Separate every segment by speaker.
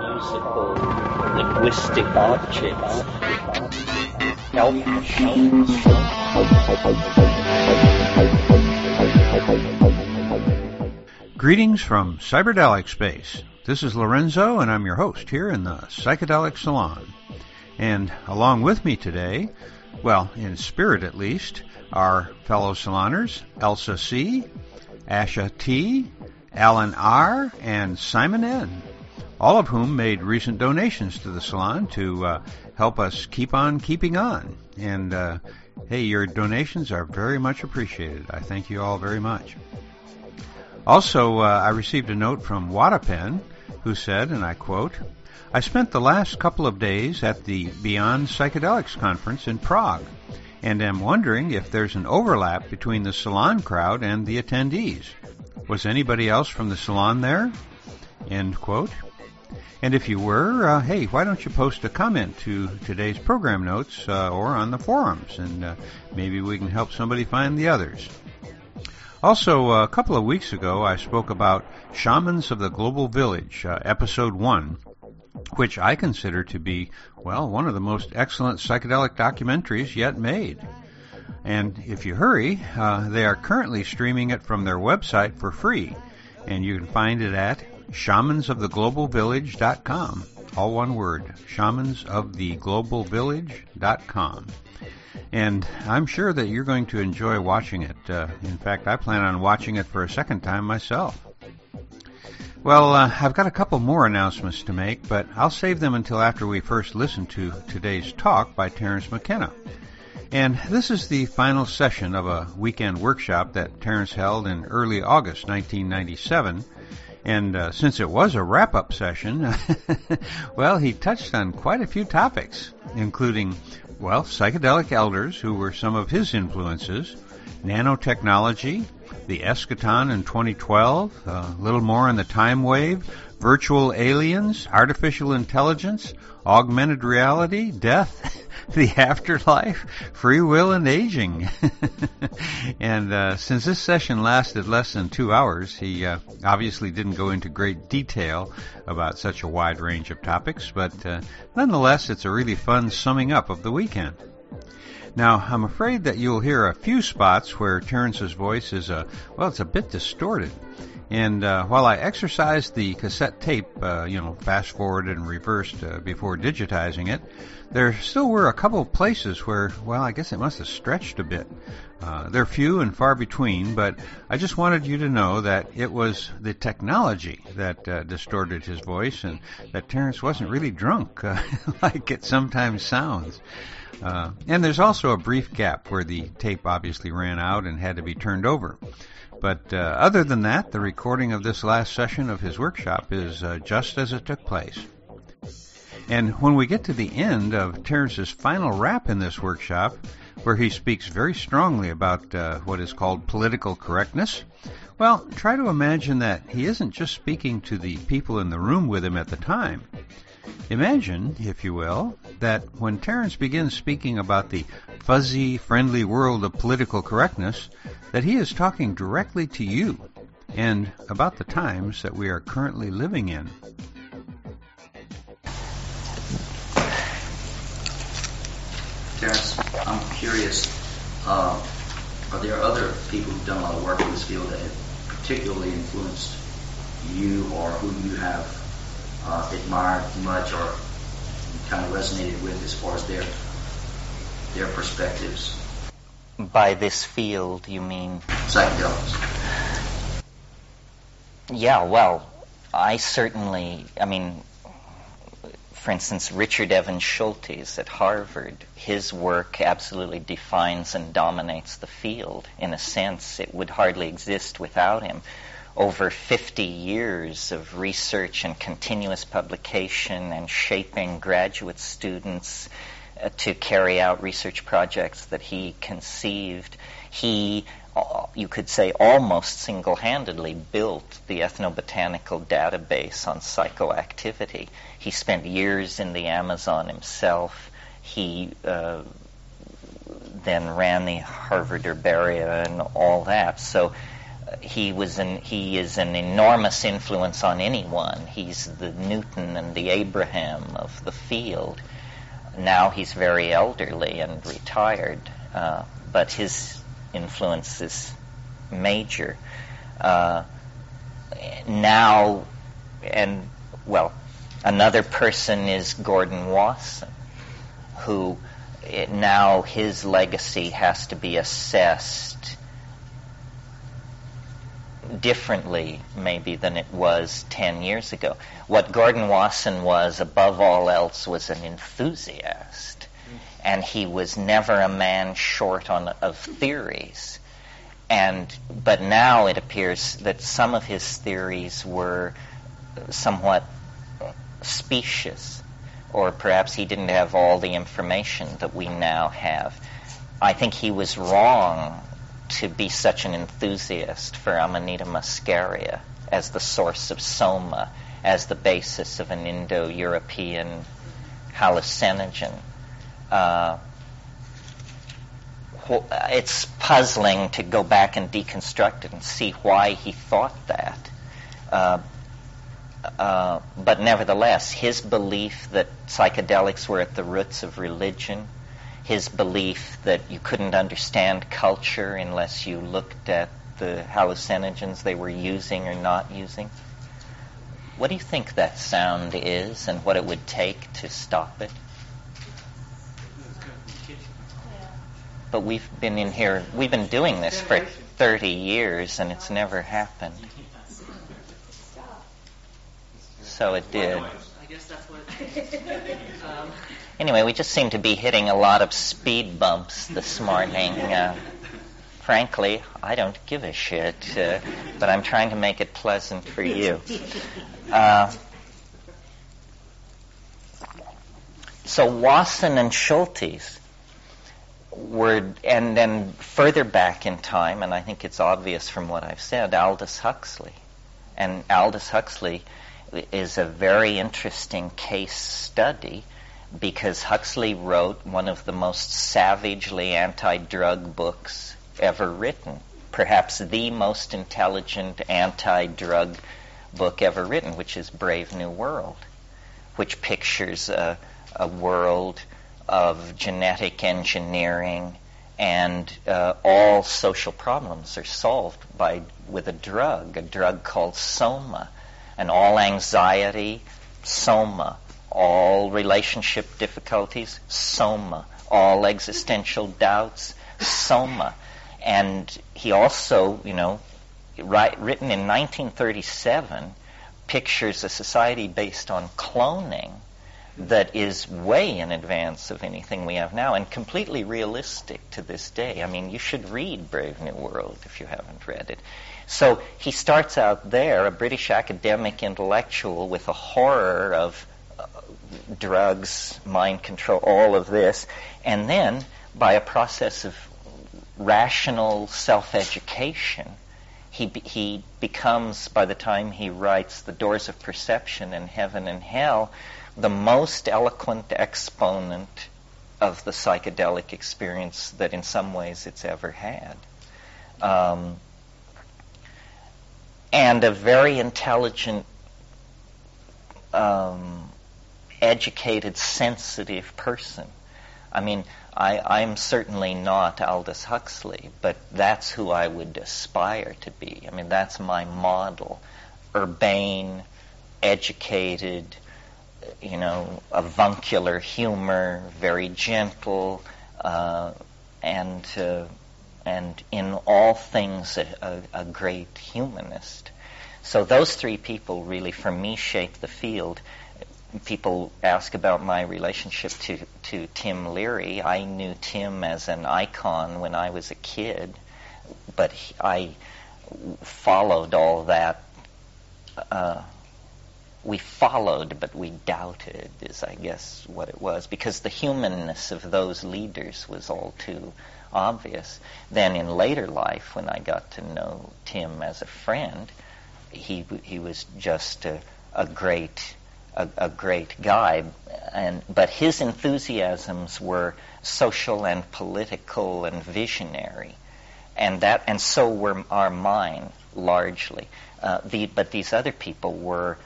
Speaker 1: musical linguistic objects
Speaker 2: Greetings from Cyberdelic Space. This is Lorenzo, and I'm your host here in the Psychedelic Salon. And along with me today, well, in spirit at least, are fellow saloners Elsa C., Asha T., Alan R., and Simon N., all of whom made recent donations to the salon to uh, help us keep on keeping on. And uh, hey, your donations are very much appreciated. I thank you all very much. Also, uh, I received a note from Wadapen who said, and I quote, I spent the last couple of days at the Beyond Psychedelics conference in Prague and am wondering if there's an overlap between the salon crowd and the attendees. Was anybody else from the salon there? End quote. And if you were, uh, hey, why don't you post a comment to today's program notes uh, or on the forums, and uh, maybe we can help somebody find the others. Also, a couple of weeks ago, I spoke about Shamans of the Global Village, uh, episode one, which I consider to be, well, one of the most excellent psychedelic documentaries yet made. And if you hurry, uh, they are currently streaming it from their website for free, and you can find it at shamansoftheglobalvillage.com. All one word, shamansoftheglobalvillage.com. And I'm sure that you're going to enjoy watching it. Uh, in fact, I plan on watching it for a second time myself. Well, uh, I've got a couple more announcements to make, but I'll save them until after we first listen to today's talk by Terence McKenna. And this is the final session of a weekend workshop that Terence held in early August 1997. And uh, since it was a wrap up session, well, he touched on quite a few topics, including well, psychedelic elders who were some of his influences, nanotechnology, the eschaton in 2012, a little more on the time wave, virtual aliens, artificial intelligence, augmented reality, death, the afterlife, free will, and aging. and uh, since this session lasted less than two hours, he uh, obviously didn't go into great detail about such a wide range of topics, but uh, nonetheless, it's a really fun summing up of the weekend. Now, I'm afraid that you'll hear a few spots where Terence's voice is a, well, it's a bit distorted. And uh, while I exercised the cassette tape, uh, you know, fast forwarded and reversed uh, before digitizing it, there still were a couple of places where, well, I guess it must have stretched a bit. Uh, they're few and far between, but I just wanted you to know that it was the technology that uh, distorted his voice, and that Terence wasn't really drunk uh, like it sometimes sounds. Uh, and there's also a brief gap where the tape obviously ran out and had to be turned over. But uh, other than that, the recording of this last session of his workshop is uh, just as it took place. And when we get to the end of Terence's final rap in this workshop, where he speaks very strongly about uh, what is called political correctness, well, try to imagine that he isn't just speaking to the people in the room with him at the time. Imagine, if you will, that when Terence begins speaking about the fuzzy, friendly world of political correctness, that he is talking directly to you and about the times that we are currently living in.
Speaker 3: Terence, I'm curious, uh, are there other people who've done a lot of work in this field that have particularly influenced you or who you have uh, admired much or kind of resonated with as far as their their perspectives?
Speaker 1: By this field, you mean?
Speaker 3: Psychedelics.
Speaker 1: Yeah, well, I certainly, I mean, for instance, Richard Evans Schultes at Harvard, his work absolutely defines and dominates the field. In a sense, it would hardly exist without him. Over 50 years of research and continuous publication and shaping graduate students uh, to carry out research projects that he conceived. He, uh, you could say, almost single handedly built the ethnobotanical database on psychoactivity. He spent years in the Amazon himself. He uh, then ran the Harvard Herbaria and all that. So he was an, he is an enormous influence on anyone. He's the Newton and the Abraham of the field. Now he's very elderly and retired, uh, but his influence is major. Uh, now, and well, another person is Gordon Wasson, who it, now his legacy has to be assessed differently maybe than it was 10 years ago. What Gordon Wasson was above all else was an enthusiast mm-hmm. and he was never a man short on of theories. And but now it appears that some of his theories were somewhat specious or perhaps he didn't have all the information that we now have. I think he was wrong to be such an enthusiast for Amanita muscaria as the source of soma, as the basis of an Indo-European hallucinogen. Uh, it's puzzling to go back and deconstruct it and see why he thought that. Uh, uh, but nevertheless, his belief that psychedelics were at the roots of religion, his belief that you couldn't understand culture unless you looked at the hallucinogens they were using or not using. What do you think that sound is and what it would take to stop it? But we've been in here, we've been doing this for 30 years and it's never happened. so it did. I guess that's what. Um, Anyway, we just seem to be hitting a lot of speed bumps this morning. Uh, frankly, I don't give a shit, uh, but I'm trying to make it pleasant for you. Uh, so Wasson and Schultes were, and then further back in time, and I think it's obvious from what I've said, Aldous Huxley. And Aldous Huxley is a very interesting case study because Huxley wrote one of the most savagely anti-drug books ever written, perhaps the most intelligent anti-drug book ever written, which is Brave New World, which pictures a, a world of genetic engineering and uh, all social problems are solved by with a drug, a drug called soma and all anxiety, soma, all relationship difficulties, soma, all existential doubts, soma. And he also, you know, written in 1937, pictures a society based on cloning that is way in advance of anything we have now and completely realistic to this day. I mean, you should read Brave New World if you haven't read it. So he starts out there, a British academic intellectual with a horror of drugs, mind control, all of this, and then by a process of rational self-education, he, he becomes, by the time he writes The Doors of Perception and Heaven and Hell, the most eloquent exponent of the psychedelic experience that in some ways it's ever had. Um, and a very intelligent, um, educated, sensitive person. I mean, I, am certainly not Aldous Huxley, but that's who I would aspire to be. I mean, that's my model. Urbane, educated, you know, avuncular humor, very gentle, uh, and uh, and in all things a, a, a, great humanist. So those three people really, for me, shape the field. People ask about my relationship to, to Tim Leary. I knew Tim as an icon when I was a kid, but he, I followed all that. Uh, we followed, but we doubted, is I guess what it was, because the humanness of those leaders was all too obvious. Then in later life, when I got to know Tim as a friend, he he was just a, a great a, a, great guy, and but his enthusiasms were social and political and visionary, and that and so were are mine largely. Uh, the, but these other people were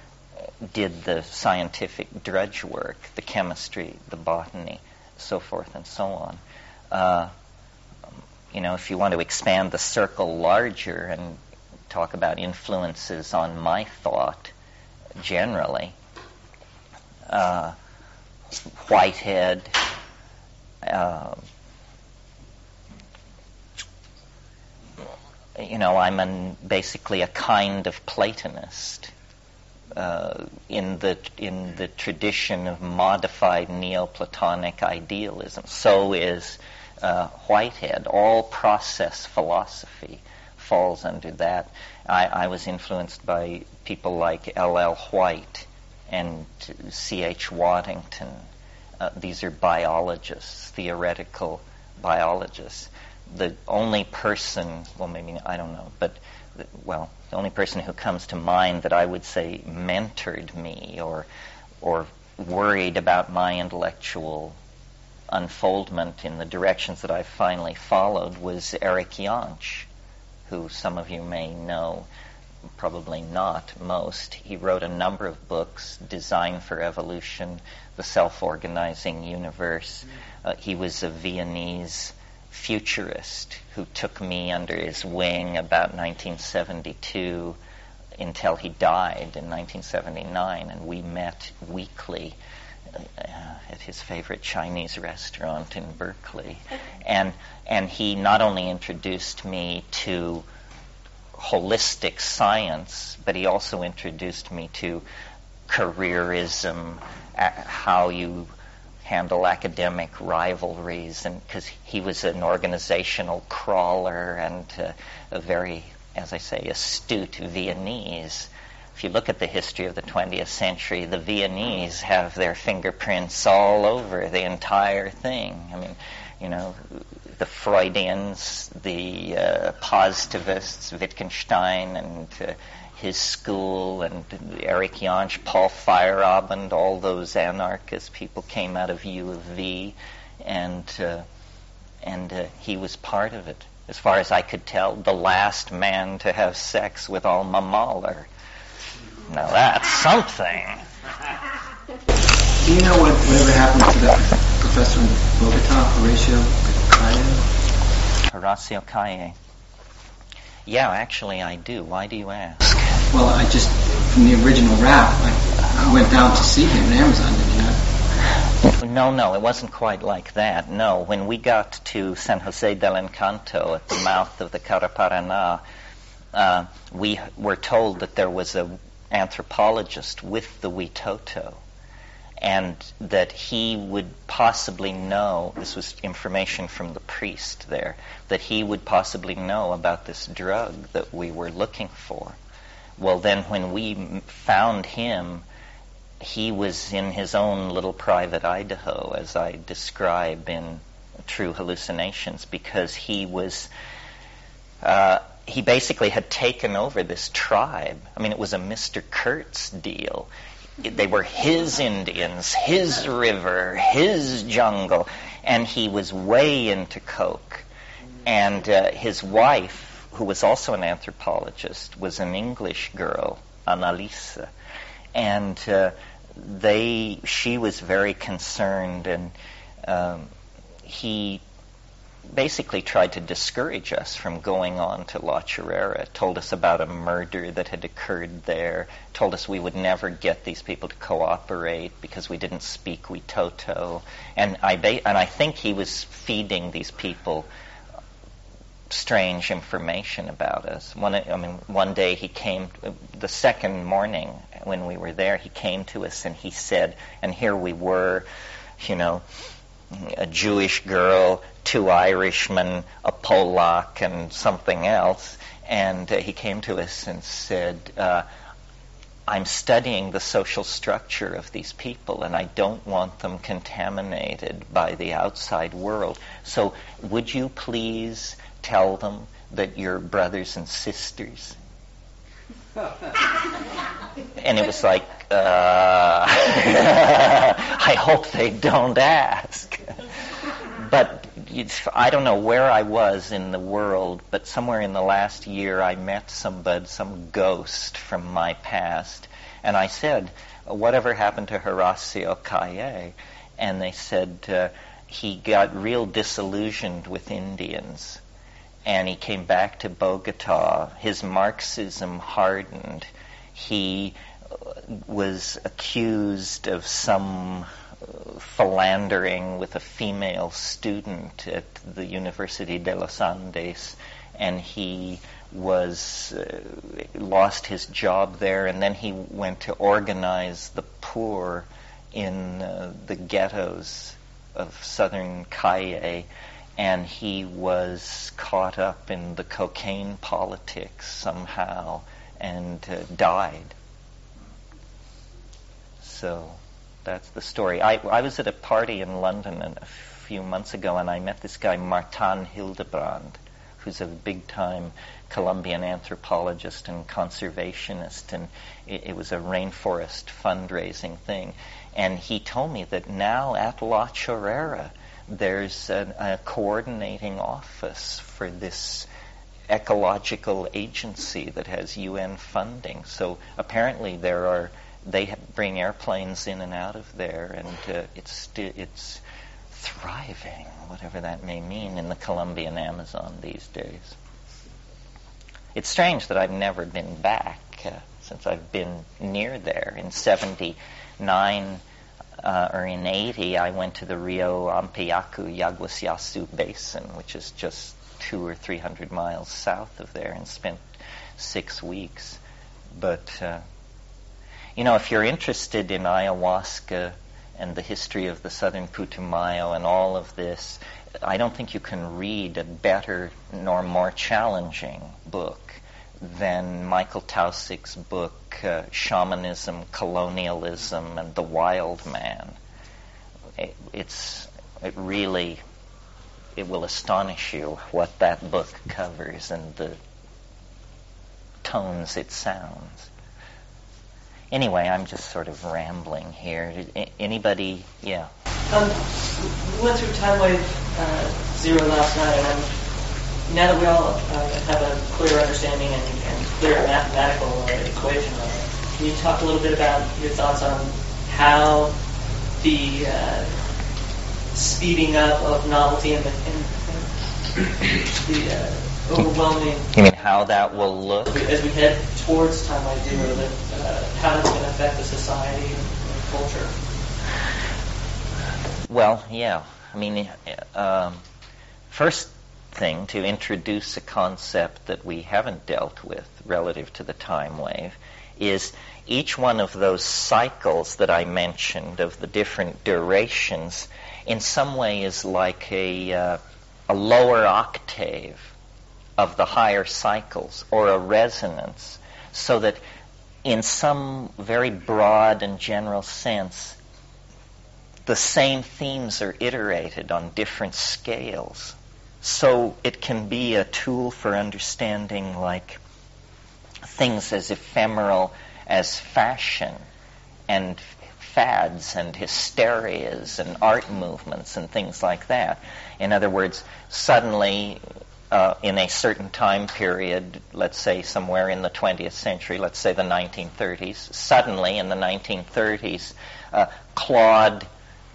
Speaker 1: did the scientific drudge work, the chemistry, the botany, so forth and so on. Uh, you know, if you want to expand the circle larger and talk about influences on my thought generally, uh, Whitehead, uh, you know, I'm an, basically a kind of Platonist uh, in the in the tradition of modified Neoplatonic idealism. So is uh, Whitehead. All process philosophy falls under that. I, I was influenced by people like L. L. Whyte and C. H. Waddington. Uh, these are biologists, theoretical biologists. The only person, well, maybe I don't know, but well, the only person who comes to mind that I would say mentored me or or worried about my intellectual unfoldment in the directions that I finally followed was Erich Jantsch, who some of you may know, probably not most. He wrote a number of books, Design for Evolution, The Self-Organizing Universe. Uh, he was a Viennese futurist who took me under his wing about 1972 until he died in 1979, and we met weekly uh, at his favorite Chinese restaurant in Berkeley. And, and he not only introduced me to holistic science, but he also introduced me to careerism, how you handle academic rivalries, and because he was an organizational crawler and uh, a very, as I say, astute Viennese. If you look at the history of the 20th century, the Viennese have their fingerprints all over the entire thing. I mean, you know, the Freudians, the uh, positivists, Wittgenstein, and uh, his school and Erich Jantsch, Paul Feyerabend, all those anarchist people came out of U of V, and uh, and uh, he was part of it. As far as I could tell, the last man to have sex with Alma Mahler. Now that's something.
Speaker 4: Do you know what whatever happened to that professor in Bogota, Horacio Calle?
Speaker 1: Horacio Calle. Yeah, actually I do. Why do you ask?
Speaker 4: Well, I just, from the original rap, I, I went down to see him in Amazon, did you
Speaker 1: not? No, no, it wasn't quite like that. No, when we got to San Jose del Encanto at the mouth of the Caraparaná, uh, we were told that there was an anthropologist with the Witoto and that he would possibly know, this was information from the priest there, that he would possibly know about this drug that we were looking for. Well, then when we found him, he was in his own little private Idaho, as I describe in True Hallucinations, because he was. Uh, he basically had taken over this tribe. I mean, it was a Mr. Kurtz deal. They were his Indians, his river, his jungle, and he was way into coke. And uh, his wife who was also an anthropologist, was an English girl, Annalisa, and uh, they she was very concerned, and um, he basically tried to discourage us from going on to La Chorrera, told us about a murder that had occurred there, told us we would never get these people to cooperate because we didn't speak Witoto. And I, ba- and I think he was feeding these people strange information about us. One, I mean, one day he came, the second morning when we were there, he came to us and he said, and here we were, you know, a Jewish girl, two Irishmen, a Polak, and something else. And uh, he came to us and said, uh, I'm studying the social structure of these people and I don't want them contaminated by the outside world. So would you please tell them that you're brothers and sisters? and it was like, uh, I hope they don't ask. but I don't know where I was in the world, but somewhere in the last year I met somebody, some ghost from my past, and I said, "Whatever happened to Horacio Calle?" And they said uh, he got real disillusioned with Indians, and he came back to Bogota. His Marxism hardened. He uh, was accused of some philandering with a female student at the University de los Andes, and he was uh, lost his job there, and then he went to organize the poor in uh, the ghettos of southern Cali, and he was caught up in the cocaine politics somehow and uh, died. So that's the story. I, I was at a party in London a few months ago, and I met this guy, Martin Hildebrand, who's a big-time Colombian anthropologist and conservationist, and it, it was a rainforest fundraising thing. And he told me that now at La Chorrera, there's a, a coordinating office for this ecological agency that has UN funding. So apparently there are they bring airplanes in and out of there, and uh, it's it's thriving, whatever that may mean, in the Colombian Amazon these days. It's strange that I've never been back uh, since I've been near there. In '79 uh, or in '80, I went to the Rio Ampiyacu Yaguasyacu Basin, which is just two or three hundred miles south of there, and spent six weeks. But uh, you know, if you're interested in ayahuasca and the history of the southern Putumayo and all of this, I don't think you can read a better nor more challenging book than Michael Taussig's book, uh, Shamanism, Colonialism, and the Wild Man. It, it's it really it will astonish you what that book covers and the tones it sounds. Anyway, I'm just sort of rambling here. Anybody? Yeah.
Speaker 5: Um, we went through time wave uh, zero last night, and I'm, now that we all uh, have a clear understanding and, and clear mathematical uh, equation on it, can you talk a little bit about your thoughts on how the uh, speeding up of novelty and the, and, the uh, overwhelming.
Speaker 1: You mean how that will look?
Speaker 5: As we, as we head towards time like zero, that, uh, how that's going to affect the society and, and culture.
Speaker 1: Well, yeah. I mean, um, first thing to introduce a concept that we haven't dealt with relative to the time wave is each one of those cycles that I mentioned of the different durations in some way is like a, uh, a lower octave of the higher cycles or a resonance so that in some very broad and general sense the same themes are iterated on different scales so it can be a tool for understanding like things as ephemeral as fashion and fads and hysterias and art movements and things like that. In other words, suddenly uh, in a certain time period, let's say somewhere in the 20th century, let's say the 1930s, suddenly in the 1930s, uh, clawed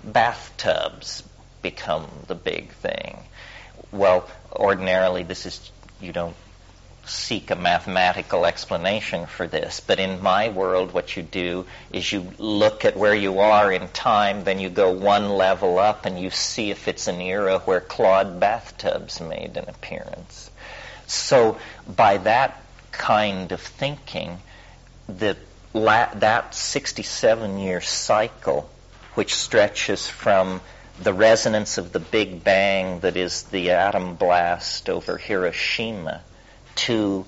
Speaker 1: bathtubs become the big thing. Well, ordinarily this is, you don't seek a mathematical explanation for this. But in my world, what you do is you look at where you are in time, then you go one level up and you see if it's an era where clawed bathtubs made an appearance. So by that kind of thinking, the, that 67 year cycle, which stretches from the resonance of the Big Bang that is the atom blast over Hiroshima to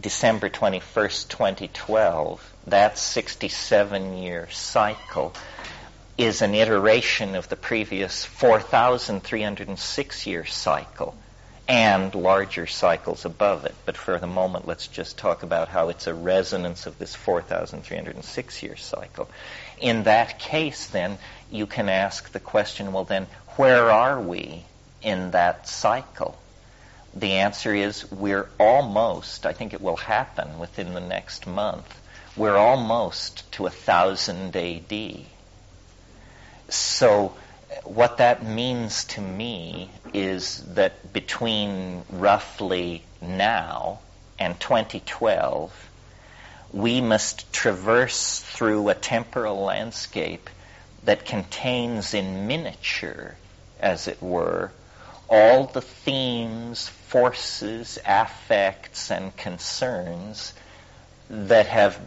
Speaker 1: December 21st, 2012, that 67 year cycle is an iteration of the previous 4,306 year cycle and larger cycles above it. But for the moment, let's just talk about how it's a resonance of this 4,306 year cycle. In that case, then, you can ask the question well, then, where are we in that cycle? The answer is we're almost, I think it will happen within the next month, we're almost to a thousand AD. So what that means to me is that between roughly now and 2012, we must traverse through a temporal landscape that contains in miniature, as it were, all the themes, forces, affects, and concerns that have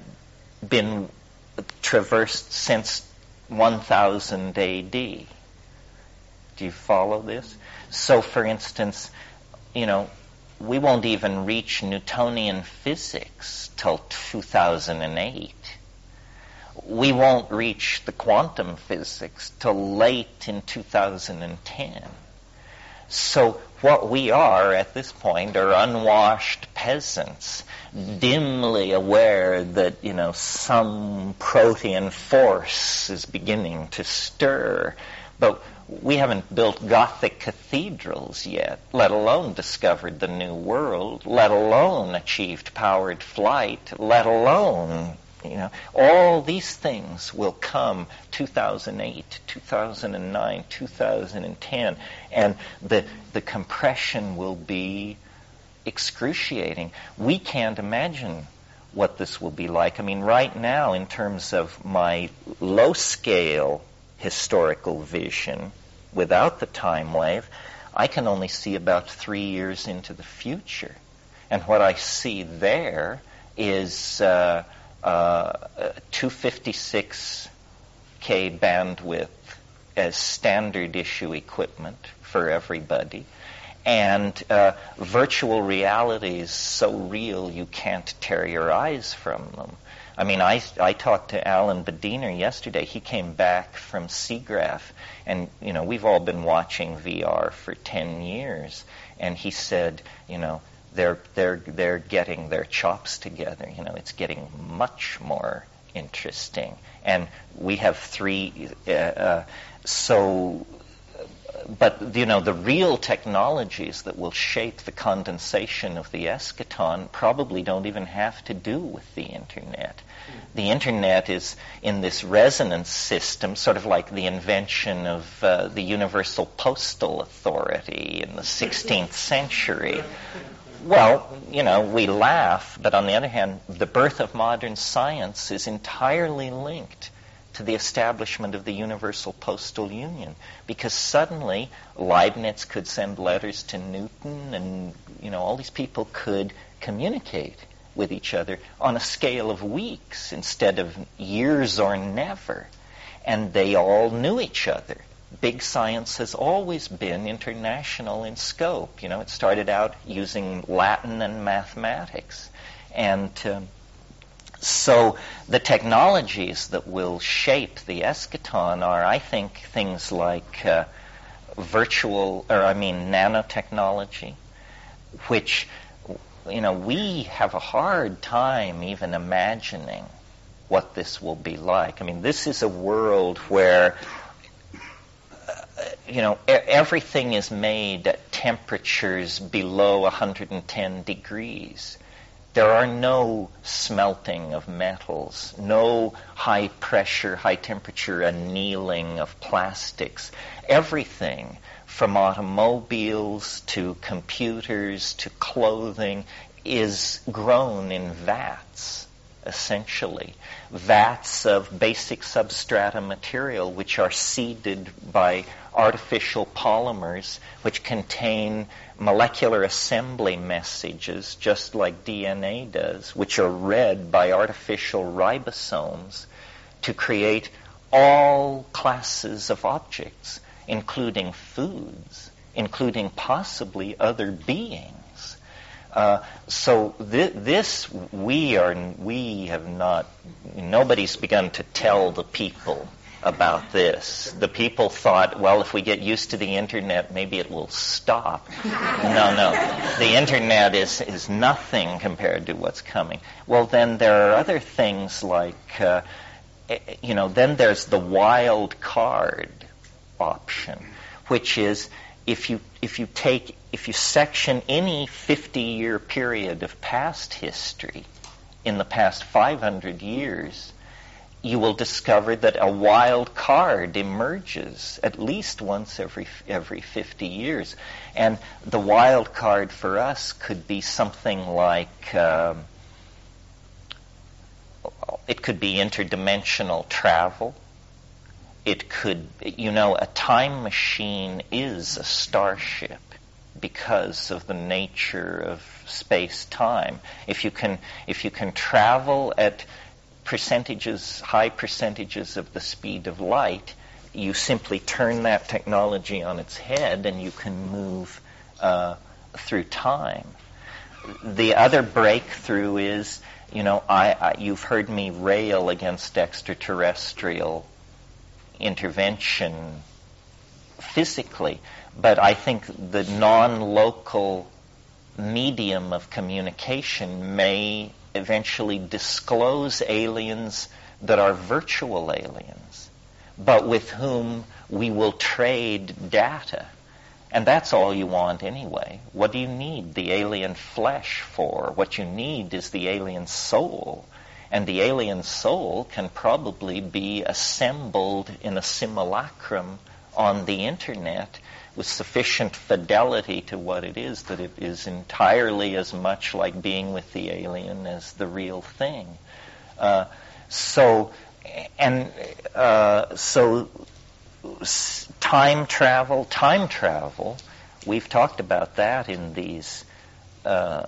Speaker 1: been traversed since 1000 AD. Do you follow this? So, for instance, you know, we won't even reach Newtonian physics till 2008. We won't reach the quantum physics till late in 2010. So what we are at this point are unwashed peasants, dimly aware that, you know, some protean force is beginning to stir. But we haven't built Gothic cathedrals yet, let alone discovered the new world, let alone achieved powered flight, let alone, you know, all these things will come 2008, 2009, 2010, and the, the compression will be excruciating. We can't imagine what this will be like. I mean, right now, in terms of my low scale historical vision without the time wave, I can only see about three years into the future. And what I see there is uh, 256K bandwidth as standard issue equipment for everybody. And uh, virtual reality is so real you can't tear your eyes from them. I mean, I, I talked to Allan Badiner yesterday. He came back from SIGGRAPH, and, you know, we've all been watching VR for 10 years. And he said, you know, they're, they're, they're getting their chops together. You know, it's getting much more interesting. And we have three, uh, uh, so but you know the real technologies that will shape the condensation of the eschaton probably don't even have to do with the internet. The internet is in this resonance system, sort of like the invention of uh, the Universal Postal Authority in the 16th century. Well, you know, we laugh, but on the other hand, the birth of modern science is entirely linked to the establishment of the Universal Postal Union because suddenly Leibniz could send letters to Newton and you know all these people could communicate with each other on a scale of weeks instead of years or never. And they all knew each other big science has always been international in scope you know it started out using latin and mathematics and um, so the technologies that will shape the eschaton are, I think, things like uh, virtual, or I mean, nanotechnology, which, you know, we have a hard time even imagining what this will be like. I mean, this is a world where, uh, you know, everything is made at temperatures below 110 degrees. There are no smelting of metals, no high pressure, high temperature annealing of plastics. Everything from automobiles to computers to clothing is grown in vats, essentially. Vats of basic substrata material which are seeded by artificial polymers which contain molecular assembly messages, just like DNA does, which are read by artificial ribosomes to create all classes of objects, including foods, including possibly other beings. Uh, so th- this we are we have not nobody's begun to tell the people about this. The people thought, well, if we get used to the internet, maybe it will stop. no, no. The internet is, is nothing compared to what's coming. Well, then there are other things like, uh, eh, you know, then there's the wild card option, which is if you if you take if you section any 50 year period of past history in the past 500 years, you will discover that a wild card emerges at least once every every 50 years, and the wild card for us could be something like. Um, it could be interdimensional travel. It could, you know, a time machine is a starship because of the nature of space time. If you can, if you can travel at percentages, high percentages of the speed of light, you simply turn that technology on its head and you can move uh, through time. The other breakthrough is you know, I, I, you've heard me rail against extraterrestrial intervention physically, but I think the non-local medium of communication may eventually disclose aliens that are virtual aliens, but with whom we will trade data. And that's all you want anyway. What do you need the alien flesh for? What you need is the alien soul. And the alien soul can probably be assembled in a simulacrum on the internet with sufficient fidelity to what it is that it is entirely as much like being with the alien as the real thing. Uh, so, and uh, so time travel, time travel, we've talked about that in these uh,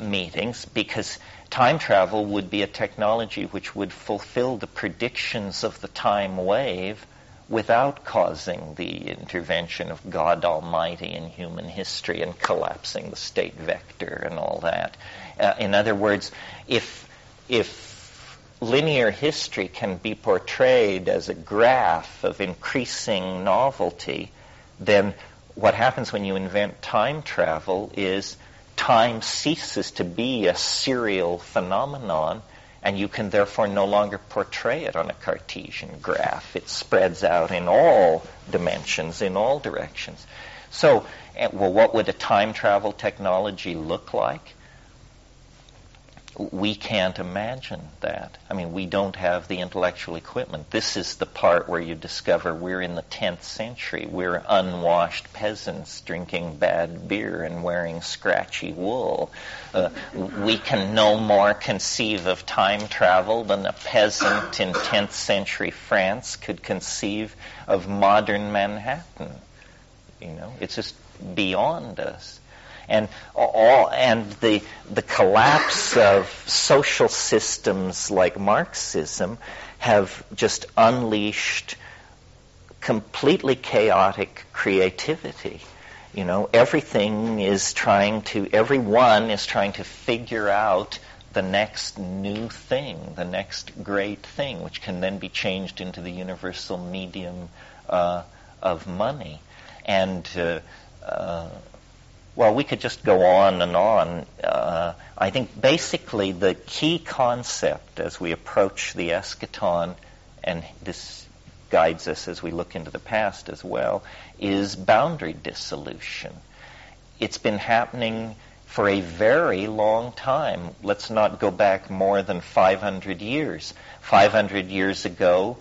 Speaker 1: meetings because time travel would be a technology which would fulfill the predictions of the time wave without causing the intervention of God Almighty in human history and collapsing the state vector and all that. Uh, in other words, if if linear history can be portrayed as a graph of increasing novelty, then what happens when you invent time travel is time ceases to be a serial phenomenon and you can therefore no longer portray it on a Cartesian graph. It spreads out in all dimensions, in all directions. So, eh, well, what would a time travel technology look like? We can't imagine that. I mean, we don't have the intellectual equipment. This is the part where you discover we're in the 10th century. We're unwashed peasants drinking bad beer and wearing scratchy wool. Uh, we can no more conceive of time travel than a peasant in 10th century France could conceive of modern Manhattan. You know, it's just beyond us and all and the the collapse of social systems like Marxism have just unleashed completely chaotic creativity. You know, everything is trying to everyone is trying to figure out the next new thing, the next great thing, which can then be changed into the universal medium uh, of money. And uh, uh, well, we could just go on and on. Uh, I think basically the key concept as we approach the eschaton, and this guides us as we look into the past as well, is boundary dissolution. It's been happening for a very long time. Let's not go back more than 500 years. 500 years ago,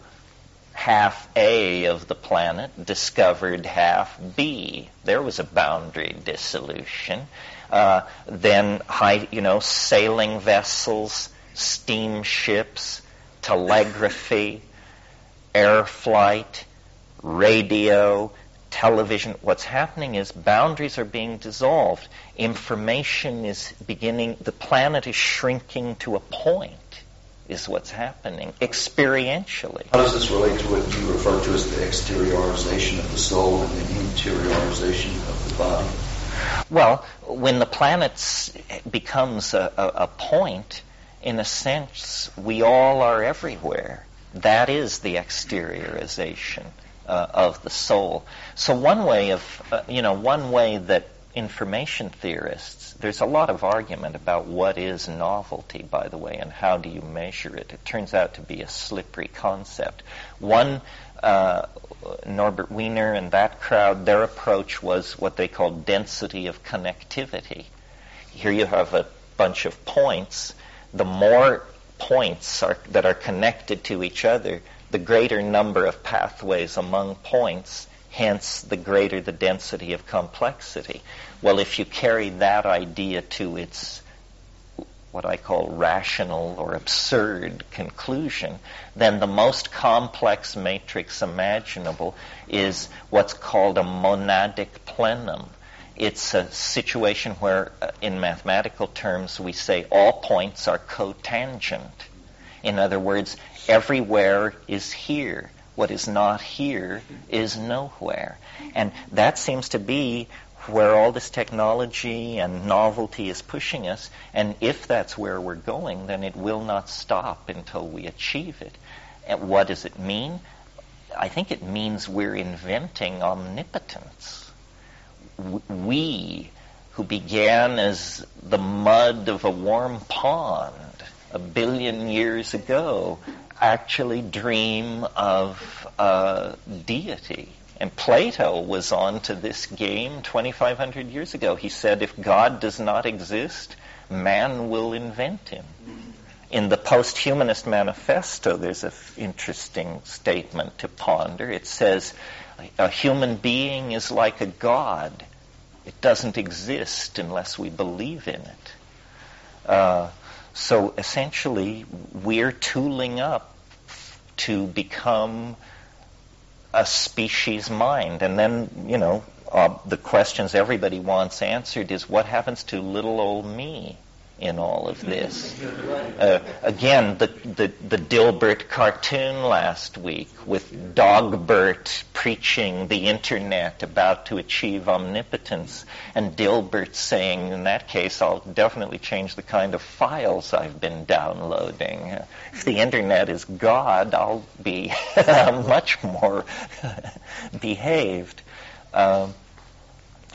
Speaker 1: half A of the planet discovered half B. There was a boundary dissolution. Uh, then, high, you know, sailing vessels, steamships, telegraphy, air flight, radio, television. What's happening is boundaries are being dissolved. Information is beginning, the planet is shrinking to a point is what's happening experientially.
Speaker 3: How does this relate to what you refer to as the exteriorization of the soul and the interiorization of the body?
Speaker 1: Well, when the planet becomes a, a, a point, in a sense, we all are everywhere. That is the exteriorization uh, of the soul. So one way of, uh, you know, one way that information theorists, there's a lot of argument about what is novelty, by the way, and how do you measure it. It turns out to be a slippery concept. One uh, Norbert Wiener and that crowd, their approach was what they called density of connectivity. Here you have a bunch of points. The more points are, that are connected to each other, the greater number of pathways among points, hence the greater the density of complexity. Well, if you carry that idea to its what I call rational or absurd conclusion, then the most complex matrix imaginable is what's called a monadic plenum. It's a situation where, uh, in mathematical terms, we say all points are cotangent. In other words, everywhere is here. What is not here is nowhere. And that seems to be where all this technology and novelty is pushing us, and if that's where we're going, then it will not stop until we achieve it. And what does it mean? I think it means we're inventing omnipotence. We, who began as the mud of a warm pond a billion years ago, actually dream of uh, deity and Plato was on to this game 2,500 years ago. He said, if God does not exist, man will invent him. In the post-humanist manifesto, there's an f- interesting statement to ponder. It says, a human being is like a god. It doesn't exist unless we believe in it. Uh, so essentially, we're tooling up to become a species mind. And then, you know, uh, the questions everybody wants answered is what happens to little old me? In all of this. Uh, again, the, the, the, Dilbert cartoon last week with Dogbert preaching the internet about to achieve omnipotence, and Dilbert saying, in that case, I'll definitely change the kind of files I've been downloading. If the internet is God, I'll be much more behaved. Um,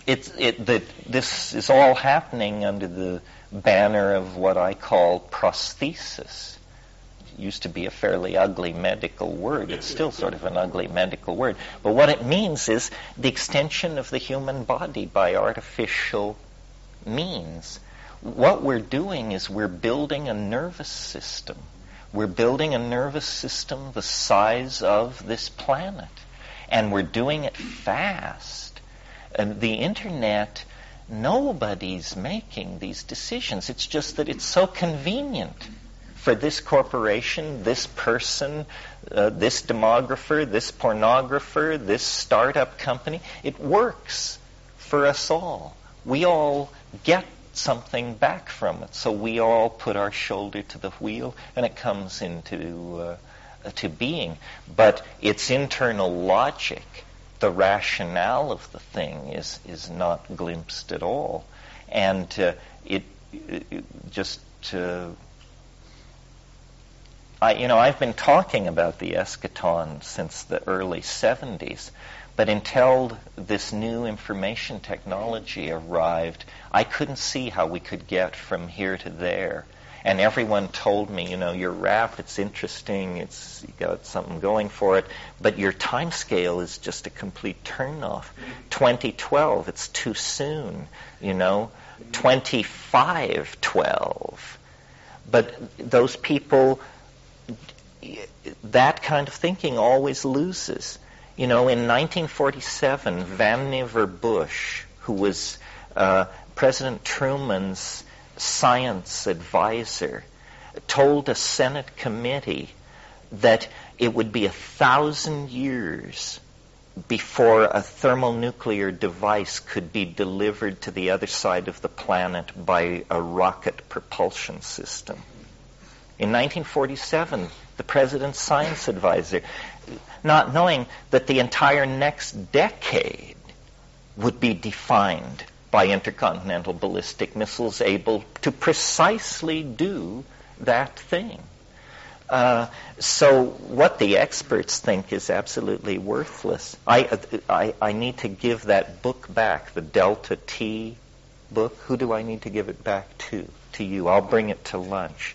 Speaker 1: it's, it, that this is all happening under the banner of what I call prosthesis. It used to be a fairly ugly medical word. It's still sort of an ugly medical word. But what it means is the extension of the human body by artificial means. What we're doing is we're building a nervous system. We're building a nervous system the size of this planet. And we're doing it fast. And the internet Nobody's making these decisions. It's just that it's so convenient for this corporation, this person, uh, this demographer, this pornographer, this startup company. It works for us all. We all get something back from it. So we all put our shoulder to the wheel and it comes into uh, to being. But its internal logic the rationale of the thing is is not glimpsed at all, and uh, it, it, just. Uh, I, you know, I've been talking about the eschaton since the early 70s, but until this new information technology arrived, I couldn't see how we could get from here to there and everyone told me, you know, your rap, it's interesting, it's you got something going for it, but your time scale is just a complete turnoff. 2012, it's too soon, you know. 2512. But those people, that kind of thinking always loses. You know, in 1947, Vannevar Bush, who was uh, President Truman's science advisor told a Senate committee that it would be a thousand years before a thermonuclear device could be delivered to the other side of the planet by a rocket propulsion system. In 1947, the president's science advisor, not knowing that the entire next decade would be defined by intercontinental ballistic missiles able to precisely do that thing. Uh, so what the experts think is absolutely worthless. I, I, I need to give that book back, the Delta T book. Who do I need to give it back to? To you. I'll bring it to lunch.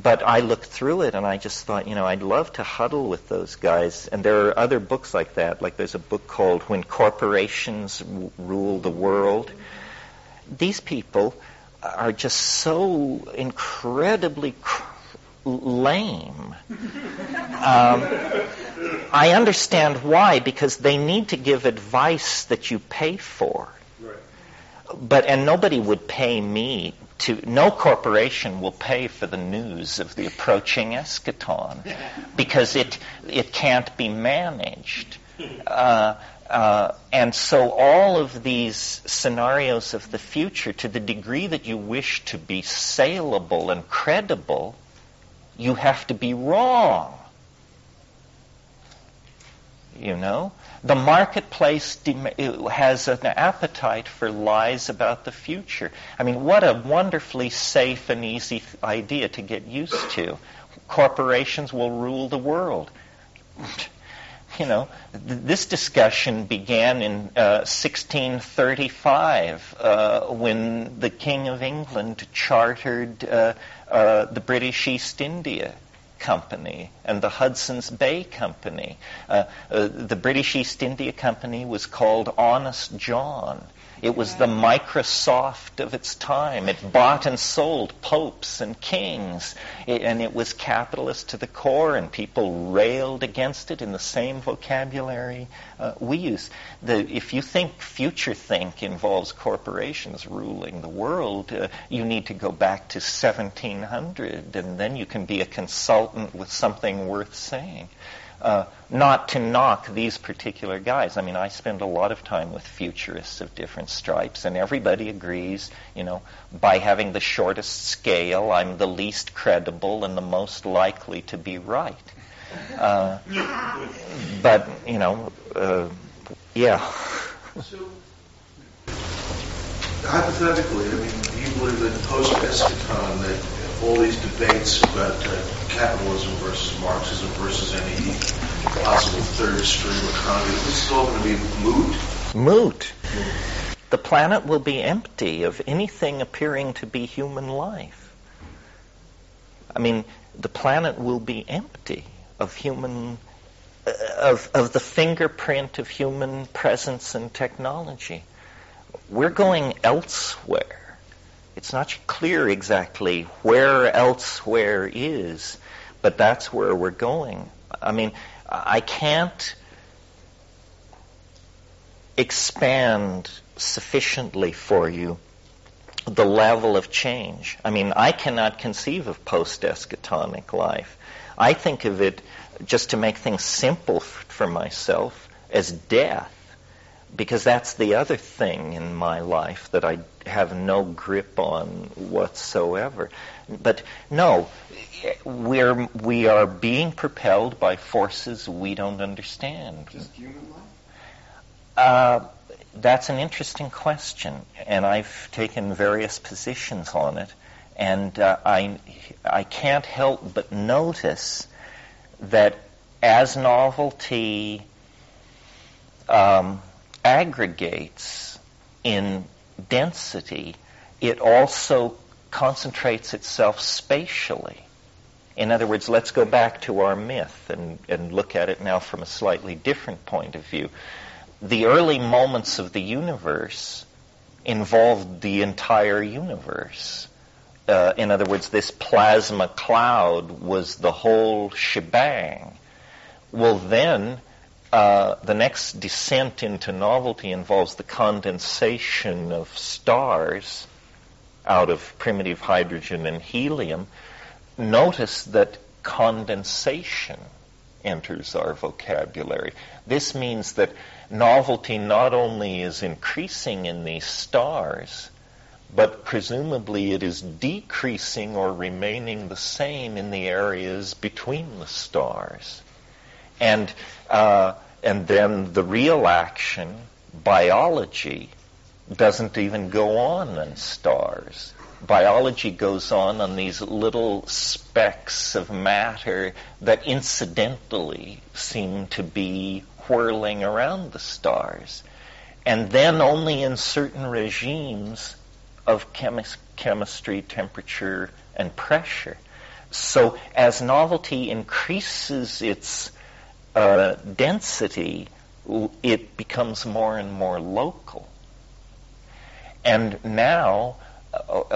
Speaker 1: But I looked through it and I just thought, you know, I'd love to huddle with those guys. And there are other books like that. Like there's a book called When Corporations w- Rule the World. These people are just so incredibly cr- lame. Um, I understand why, because they need to give advice that you pay for. But and nobody would pay me to. No corporation will pay for the news of the approaching eschaton because it it can't be managed. Uh, uh, and so all of these scenarios of the future, to the degree that you wish to be saleable and credible, you have to be wrong. You know? The marketplace has an appetite for lies about the future. I mean, what a wonderfully safe and easy idea to get used to. Corporations will rule the world. You know, th- this discussion began in uh, 1635 uh, when the King of England chartered uh, uh the British East India Company and the Hudson's Bay Company. Uh, uh, the British East India Company was called Honest John. It was the Microsoft of its time. It bought and sold popes and kings, it, and it was capitalist to the core, and people railed against it in the same vocabulary uh, we use. The, if you think future think involves corporations ruling the world, uh, you need to go back to 1700, and then you can be a consultant with something worth saying. Uh, not to knock these particular guys. I mean, I spend a lot of time with futurists of different stripes, and everybody agrees, you know, by having the shortest scale, I'm the least credible and the most likely to be right. Uh, but, you know, uh, yeah.
Speaker 6: So, hypothetically, I mean, do you believe that post-eschaton, that all these debates about uh, capitalism versus Marxism versus any possible third stream economy, this is all going to be moot?
Speaker 1: Moot. The planet will be empty of anything appearing to be human life. I mean, the planet will be empty of human, uh, of, of the fingerprint of human presence and technology. We're going elsewhere. It's not clear exactly where elsewhere is, but that's where we're going. I mean, I can't expand sufficiently for you the level of change. I mean, I cannot conceive of post-eschatonic life. I think of it, just to make things simple for myself, as death because that's the other thing in my life that I have no grip on whatsoever. But no, we're we are being propelled by forces we don't understand.
Speaker 4: Just human life?
Speaker 1: Uh, that's an interesting question, and I've taken various positions on it, and uh, I I can't help but notice that as novelty um, aggregates in density, it also concentrates itself spatially. In other words, let's go back to our myth and, and look at it now from a slightly different point of view. The early moments of the universe involved the entire universe. Uh, in other words, this plasma cloud was the whole shebang. Well, then uh, the next descent into novelty involves the condensation of stars out of primitive hydrogen and helium. Notice that condensation enters our vocabulary. This means that novelty not only is increasing in these stars, but presumably it is decreasing or remaining the same in the areas between the stars. And, uh, and then the real action, biology, doesn't even go on in stars. Biology goes on on these little specks of matter that incidentally seem to be whirling around the stars. And then only in certain regimes of chemis- chemistry, temperature, and pressure So as novelty increases its uh, density, it becomes more and more local. And now,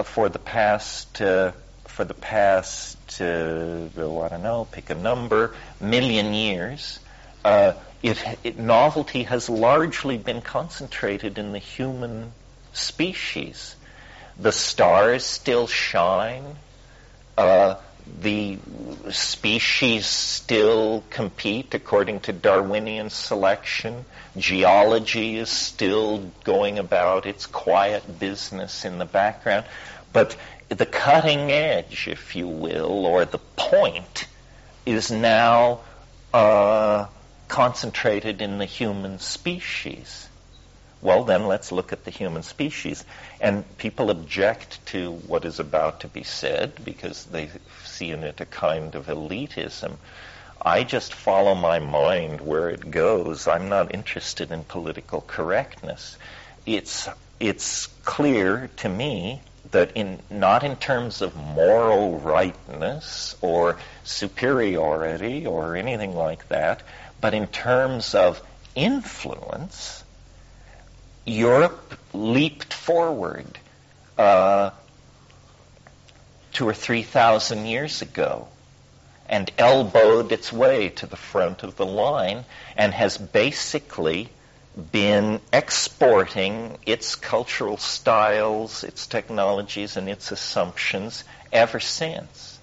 Speaker 1: for the past, uh, for the past, uh, I don't know, pick a number, million years, uh, it, it, novelty has largely been concentrated in the human species. The stars still shine. Uh, the species still compete according to Darwinian selection. Geology is still going about its quiet business in the background. But the cutting edge, if you will, or the point, is now uh, concentrated in the human species. Well, then let's look at the human species. And people object to what is about to be said because they see in it a kind of elitism. I just follow my mind where it goes. I'm not interested in political correctness. It's, it's clear to me that in, not in terms of moral rightness or superiority or anything like that, but in terms of influence, Europe leaped forward uh, two or three thousand years ago and elbowed its way to the front of the line and has basically been exporting its cultural styles, its technologies, and its assumptions ever since.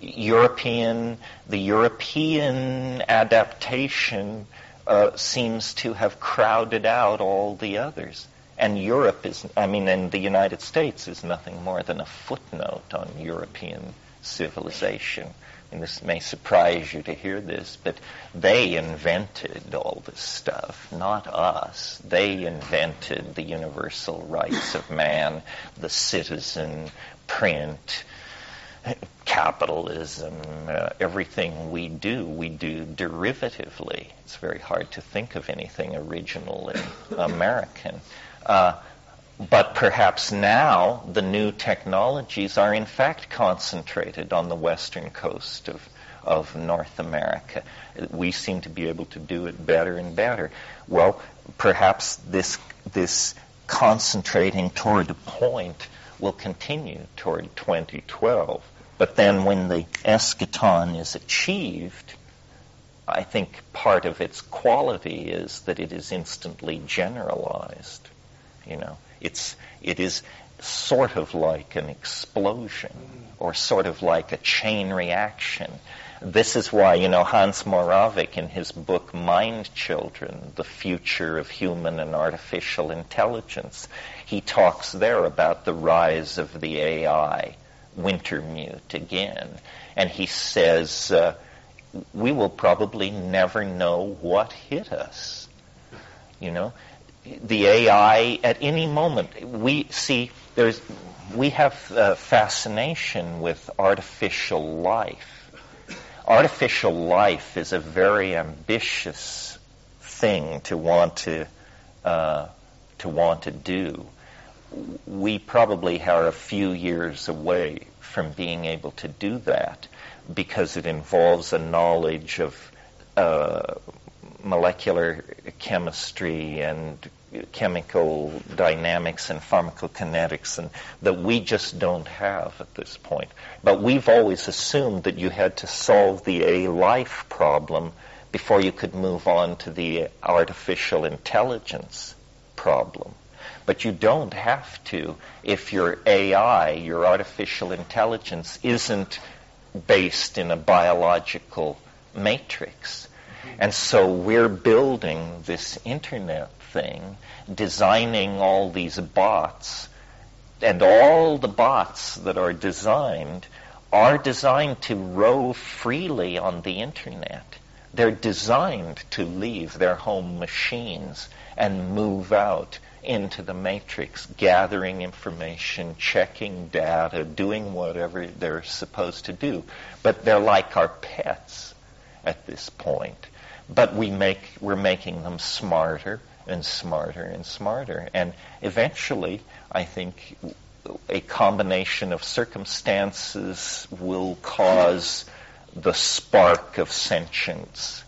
Speaker 1: European, the European adaptation uh, seems to have crowded out all the others. And Europe is, I mean, and the United States is nothing more than a footnote on European civilization. And this may surprise you to hear this, but they invented all this stuff, not us. They invented the universal rights of man, the citizen, print, capitalism, uh, everything we do, we do derivatively. It's very hard to think of anything originally American. Uh, but perhaps now the new technologies are in fact concentrated on the western coast of, of North America. We seem to be able to do it better and better. Well, perhaps this, this concentrating toward a point will continue toward 2012. But then when the eschaton is achieved, I think part of its quality is that it is instantly generalized. You know, it's, it is sort of like an explosion or sort of like a chain reaction. This is why, you know, Hans Moravec in his book Mind Children, The Future of Human and Artificial Intelligence, he talks there about the rise of the AI Wintermute again. And he says, uh, we will probably never know what hit us. You know, the AI at any moment, we see there's, we have a fascination with artificial life. Artificial life is a very ambitious thing to want to, uh, to want to do we probably are a few years away from being able to do that because it involves a knowledge of uh, molecular chemistry and chemical dynamics and pharmacokinetics and that we just don't have at this point. But we've always assumed that you had to solve the A life problem before you could move on to the artificial intelligence problem. But you don't have to if your AI, your artificial intelligence, isn't based in a biological matrix. And so we're building this internet thing, designing all these bots, and all the bots that are designed are designed to rove freely on the internet. They're designed to leave their home machines and move out into the matrix, gathering information, checking data, doing whatever they're supposed to do. But they're like our pets at this point. But we make, we're making them smarter and smarter and smarter. And eventually, I think a combination of circumstances will cause the spark of sentience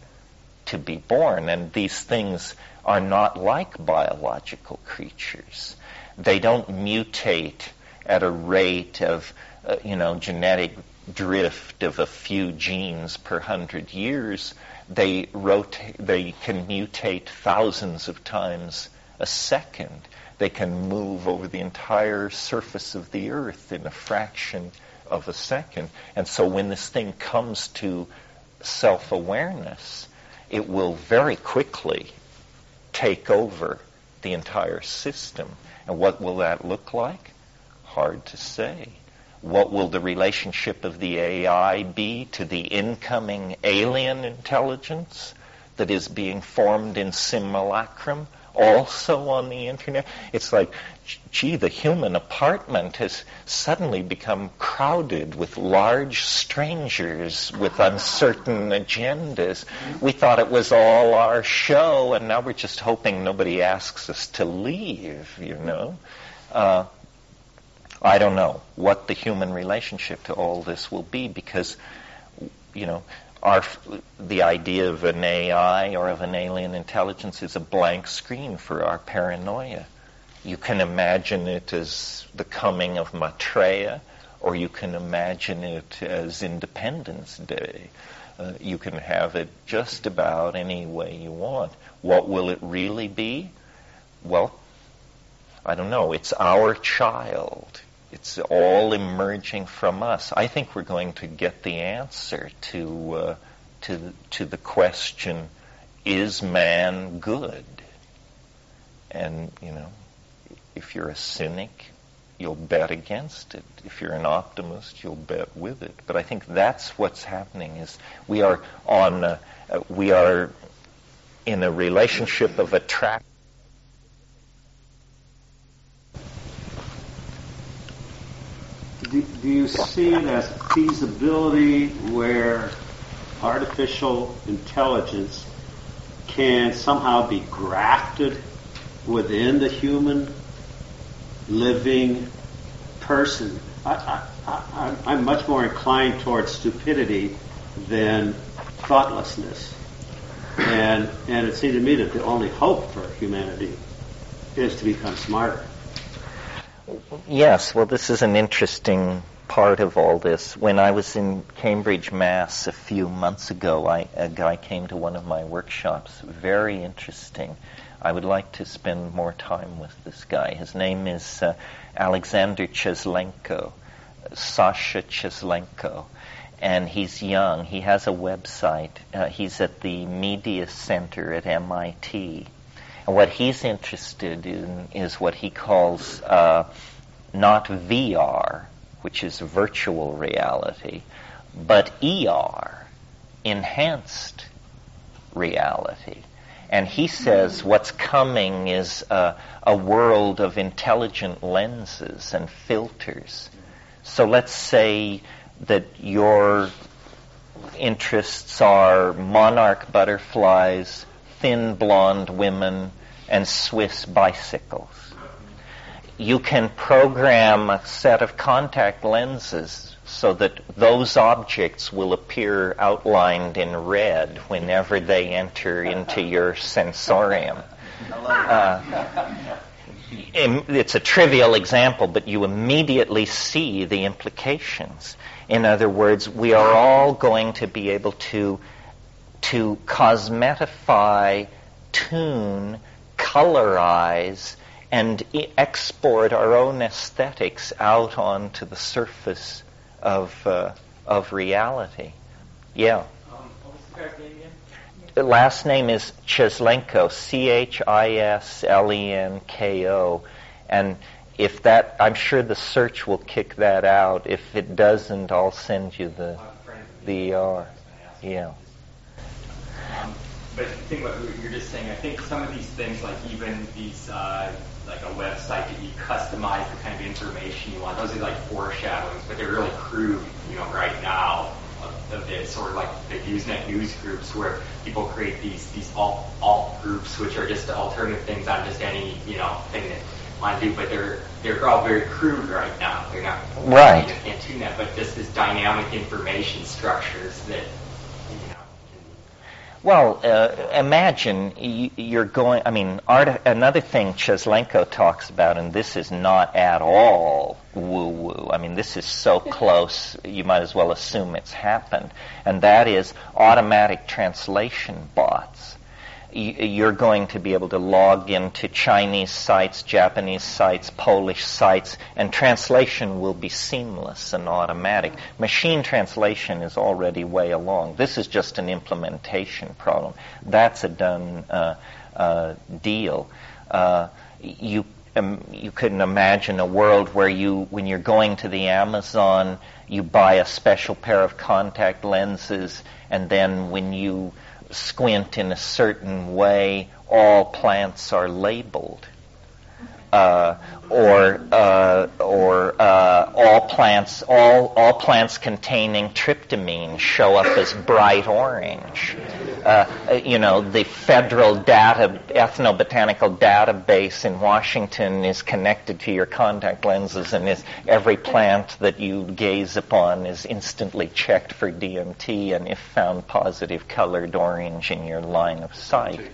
Speaker 1: to be born. And these things are not like biological creatures. They don't mutate at a rate of, uh, you know, genetic drift of a few genes per hundred years. They rotate, they can mutate thousands of times a second. They can move over the entire surface of the earth in a fraction of a second. And so when this thing comes to self-awareness, it will very quickly take over the entire system. And what will that look like? Hard to say. What will the relationship of the AI be to the incoming alien intelligence that is being formed in simulacrum? also on the internet. It's like, gee, the human apartment has suddenly become crowded with large strangers with uncertain agendas. We thought it was all our show, and now we're just hoping nobody asks us to leave, you know? Uh, I don't know what the human relationship to all this will be because, you know, our, the idea of an AI or of an alien intelligence is a blank screen for our paranoia. You can imagine it as the coming of Maitreya, or you can imagine it as Independence Day. Uh, you can have it just about any way you want. What will it really be? Well, I don't know. It's our child. It's all emerging from us. I think we're going to get the answer to uh, to to the question: Is man good? And you know, if you're a cynic, you'll bet against it. If you're an optimist, you'll bet with it. But I think that's what's happening: is we are on uh, we are in a relationship of attraction
Speaker 7: do, do you see it as feasibility where artificial intelligence can somehow be grafted within the human living person? I, I, I, am much more inclined towards stupidity than thoughtlessness. And, and it seems to me that the only hope for humanity is to become smarter.
Speaker 1: Yes, well, this is an interesting part of all this. When I was in Cambridge, Mass, a few months ago, I, a guy came to one of my workshops. Very interesting. I would like to spend more time with this guy. His name is uh, Alexander Chislenko, Sasha Chislenko. And he's young. He has a website. Uh, he's at the Media Center at MIT. And what he's interested in is what he calls uh, not VR, which is virtual reality, but ER, enhanced reality. And he says what's coming is a, a world of intelligent lenses and filters. So let's say that your interests are monarch butterflies, thin blonde women, and Swiss bicycles. You can program a set of contact lenses so that those objects will appear outlined in red whenever they enter into your sensorium. Uh, it's a trivial example, but you immediately see the implications. In other words, we are all going to be able to, to cosmetify, tune, colorize and export our own aesthetics out onto the surface of uh, of reality. Yeah. Um, the last name is Chislenko, C-H-I-S-L-E-N-K-O, and if that, I'm sure the search will kick that out. If it doesn't, I'll send you the the uh, yeah.
Speaker 8: But I think what you're just saying, I think some of these things, like even these, uh, like a website that you customize the kind of information you want, those are like foreshadowings, but they're really crude, you know, right now of this, sort of like the Usenet news groups where people create these these alt alt groups, which are just alternative things on just any you know thing that want to do, but they're they're all very crude right now. They're not
Speaker 1: Right.
Speaker 8: You can't tune that, but just this dynamic information structures that.
Speaker 1: Well, uh, imagine you're going. I mean, art, another thing Chislenko talks about, and this is not at all woo-woo. I mean, this is so close, you might as well assume it's happened, and that is automatic translation bots. You're going to be able to log into Chinese sites, Japanese sites, Polish sites, and translation will be seamless and automatic. Machine translation is already way along. This is just an implementation problem. That's a done uh, uh, deal. Uh, you um, you couldn't imagine a world where you, when you're going to the Amazon, you buy a special pair of contact lenses, and then when you squint in a certain way, all plants are labeled. Uh, or uh, or uh, all plants all all plants containing tryptamine show up as bright orange. Uh, you know, the federal data ethnobotanical database in Washington is connected to your contact lenses, and is every plant that you gaze upon is instantly checked for DMT, and if found positive, colored orange in your line of sight.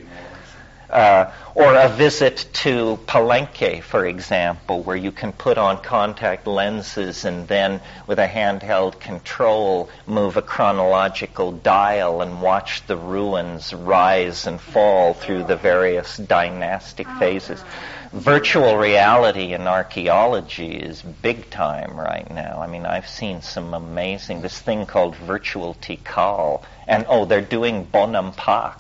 Speaker 1: Uh, or a visit to Palenque, for example, where you can put on contact lenses and then, with a handheld control, move a chronological dial and watch the ruins rise and fall through the various dynastic phases. Virtual reality in archaeology is big time right now. I mean, I've seen some amazing, this thing called virtual Tikal, and oh, they're doing Bonampak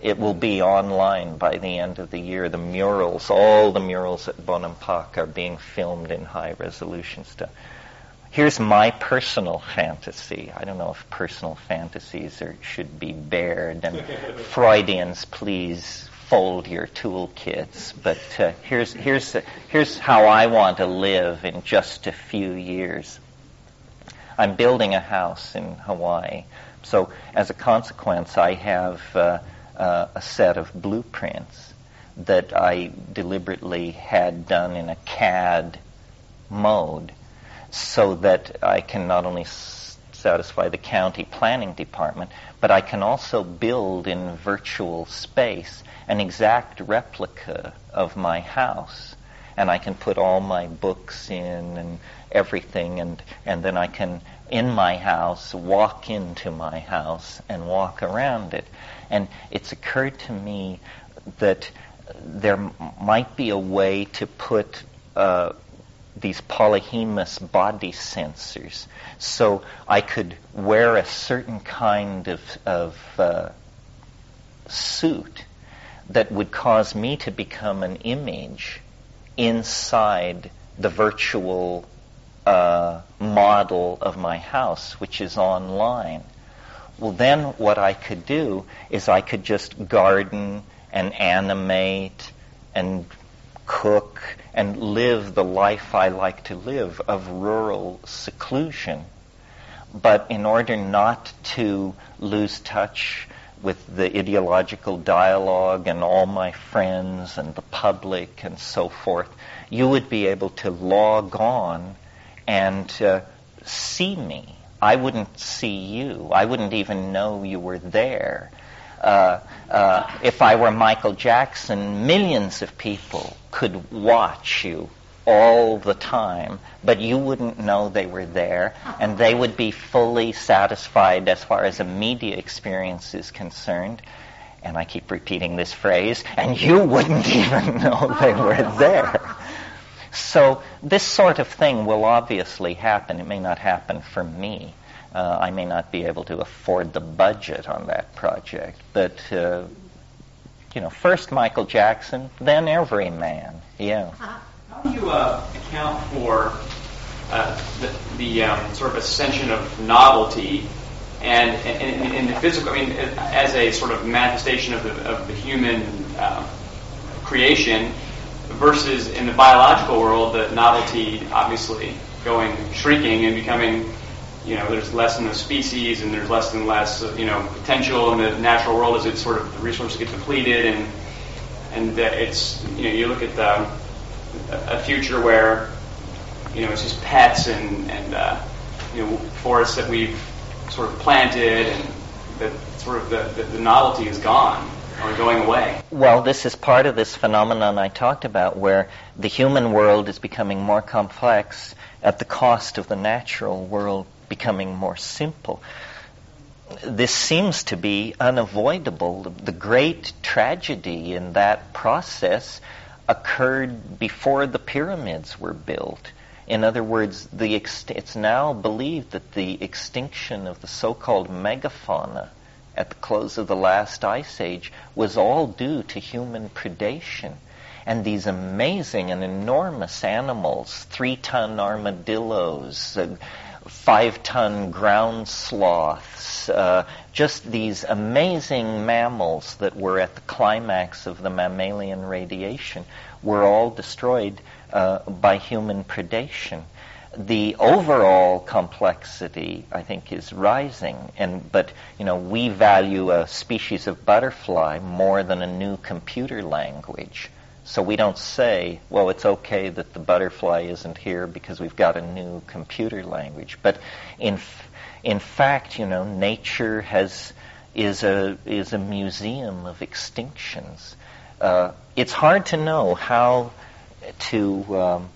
Speaker 1: it will be online by the end of the year. The murals, all the murals at Bonampak are being filmed in high resolution stuff. Here's my personal fantasy. I don't know if personal fantasies are, should be bared, and Freudians, please fold your toolkits. But uh, here's here's here's how I want to live in just a few years. I'm building a house in Hawaii, so as a consequence, I have. Uh, uh, a set of blueprints that I deliberately had done in a CAD mode so that I can not only satisfy the county planning department, but I can also build in virtual space an exact replica of my house. And I can put all my books in and everything, and, and then I can, in my house, walk into my house and walk around it. And it's occurred to me that there m- might be a way to put uh, these polyhemous body sensors so I could wear a certain kind of, of uh, suit that would cause me to become an image inside the virtual uh, model of my house, which is online. Well, then what I could do is I could just garden and animate and cook and live the life I like to live of rural seclusion. But in order not to lose touch with the ideological dialogue and all my friends and the public and so forth, you would be able to log on and uh, see me. I wouldn't see you. I wouldn't even know you were there. Uh, uh, if I were Michael Jackson, millions of people could watch you all the time, but you wouldn't know they were there, and they would be fully satisfied as far as a media experience is concerned. And I keep repeating this phrase, and you wouldn't even know they were there. So this sort of thing will obviously happen. It may not happen for me. Uh, I may not be able to afford the budget on that project, but uh, you know, first Michael Jackson, then every man. Yeah.
Speaker 9: How do you uh, account for uh, the, the um, sort of ascension of novelty and in the physical, I mean, as a sort of manifestation of the, of the human uh, creation versus in the biological world, the novelty obviously going shrinking and becoming, you know, there's less and less species and there's less and less, you know, potential in the natural world as it sort of the resources get depleted and and it's you know you look at the a future where you know it's just pets and and uh, you know forests that we've sort of planted and that sort of the, the, the novelty is gone or going away.
Speaker 1: Well, this is part of this phenomenon I talked about where the human world is becoming more complex at the cost of the natural world becoming more simple. This seems to be unavoidable. The great tragedy in that process occurred before the pyramids were built. In other words, the ext- it's now believed that the extinction of the so-called megafauna at the close of the last ice age was all due to human predation. And these amazing and enormous animals, three-ton armadillos, uh, five-ton ground sloths, uh, just these amazing mammals that were at the climax of the mammalian radiation, were all destroyed uh, by human predation. The overall complexity, I think, is rising, and but you know we value a species of butterfly more than a new computer language. So we don't say, well, it's okay that the butterfly isn't here because we've got a new computer language. But in, in fact, you know, nature has, is a, is a museum of extinctions. Uh, it's hard to know how to, um,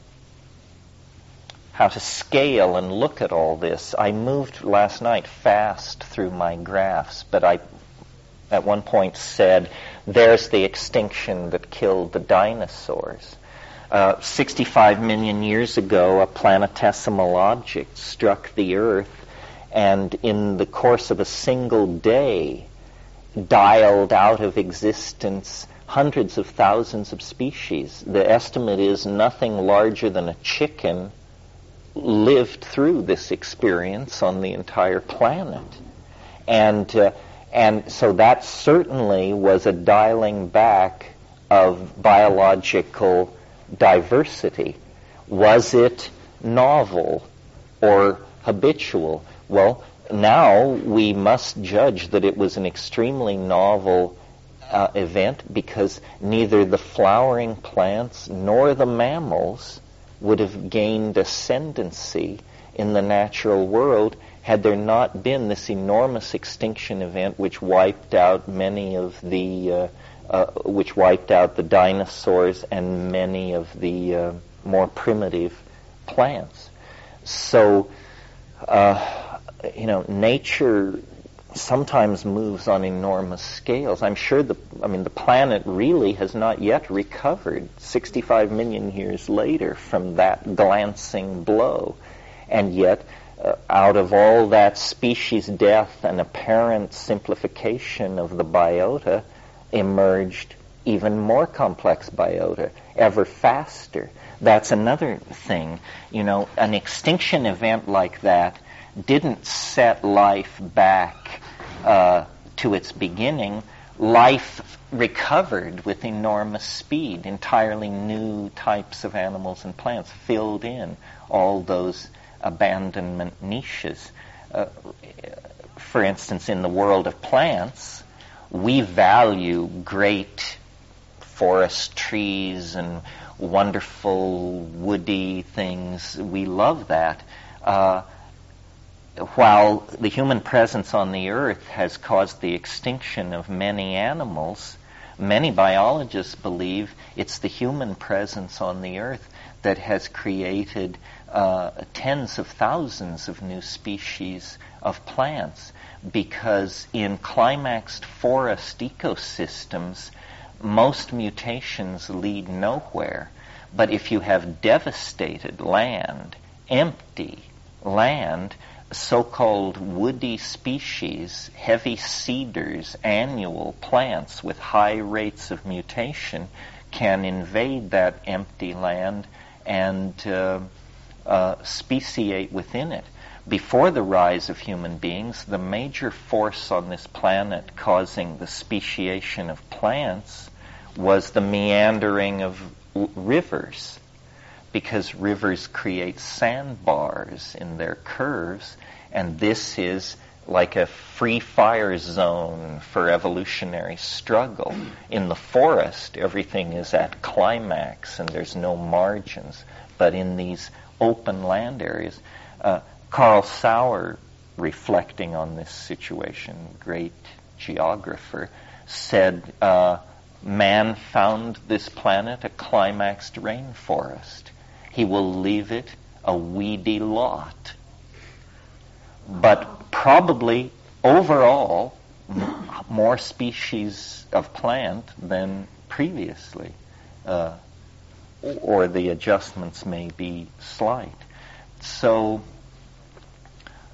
Speaker 1: how to scale and look at all this. I moved last night fast through my graphs, but I at one point said, there's the extinction that killed the dinosaurs. Uh, 65 million years ago, a planetesimal object struck the Earth, and in the course of a single day, dialed out of existence hundreds of thousands of species. The estimate is nothing larger than a chicken lived through this experience on the entire planet. And uh, and so that certainly was a dialing back of biological diversity. Was it novel or habitual? Well, now we must judge that it was an extremely novel uh, event because neither the flowering plants nor the mammals would have gained ascendancy in the natural world had there not been this enormous extinction event which wiped out many of the uh, uh, which wiped out the dinosaurs and many of the uh, more primitive plants. So, uh, you know, nature sometimes moves on enormous scales. I'm sure the, I mean, the planet really has not yet recovered 65 million years later from that glancing blow. And yet, uh, out of all that species death and apparent simplification of the biota emerged even more complex biota, ever faster. That's another thing. You know, an extinction event like that didn't set life back uh, to its beginning. Life recovered with enormous speed. Entirely new types of animals and plants filled in all those abandonment niches. Uh, for instance, in the world of plants, we value great forest trees and wonderful woody things. We love that. Uh, while the human presence on the earth has caused the extinction of many animals, many biologists believe it's the human presence on the earth that has created uh, tens of thousands of new species of plants because in climaxed forest ecosystems, most mutations lead nowhere. But if you have devastated land, empty land, so-called woody species, heavy seeders, annual plants with high rates of mutation can invade that empty land and uh, uh, speciate within it. Before the rise of human beings, the major force on this planet causing the speciation of plants was the meandering of rivers, because rivers create sandbars in their curves, and this is like a free fire zone for evolutionary struggle. In the forest, everything is at climax and there's no margins. But in these open land areas, uh, Carl Sauer, reflecting on this situation, great geographer, said uh, man found this planet a climaxed rainforest. He will leave it a weedy lot. But probably overall more species of plant than previously. Uh, or the adjustments may be slight. So,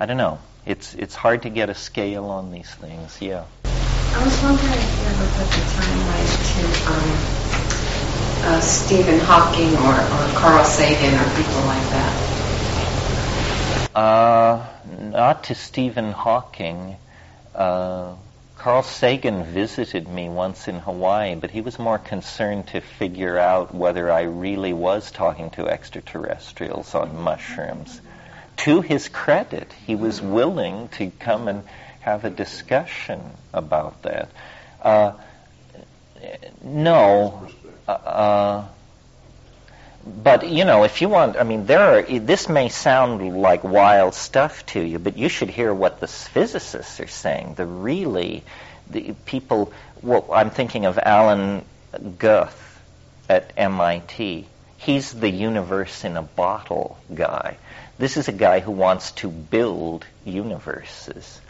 Speaker 1: I don't know. It's, it's hard to get a scale on these things, yeah.
Speaker 10: I was wondering if you ever put the timeline to um, uh, Stephen Hawking or, or Carl Sagan or people like that.
Speaker 1: Uh, not to Stephen Hawking. Uh, Carl Sagan visited me once in Hawaii, but he was more concerned to figure out whether I really was talking to extraterrestrials on mushrooms. To his credit, he was willing to come and have a discussion about that. Uh, no. Uh, uh, but you know, if you want, I mean, there are. This may sound like wild stuff to you, but you should hear what the physicists are saying. The really, the people. Well, I'm thinking of Alan Guth at MIT. He's the universe in a bottle guy. This is a guy who wants to build universes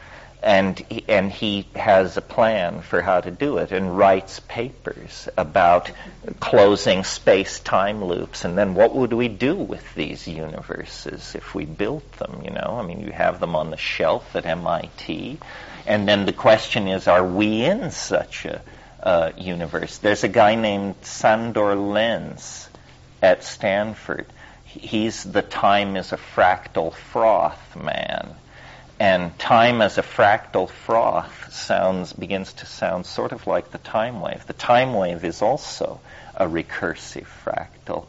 Speaker 1: and he, and he has a plan for how to do it and writes papers about closing space-time loops and then what would we do with these universes if we built them you know? I mean you have them on the shelf at MIT and then the question is are we in such a uh, universe? There's a guy named Andrei Linde at Stanford. He's the time is a fractal froth man and time as a fractal froth sounds begins to sound sort of like the time wave. The time wave is also a recursive fractal.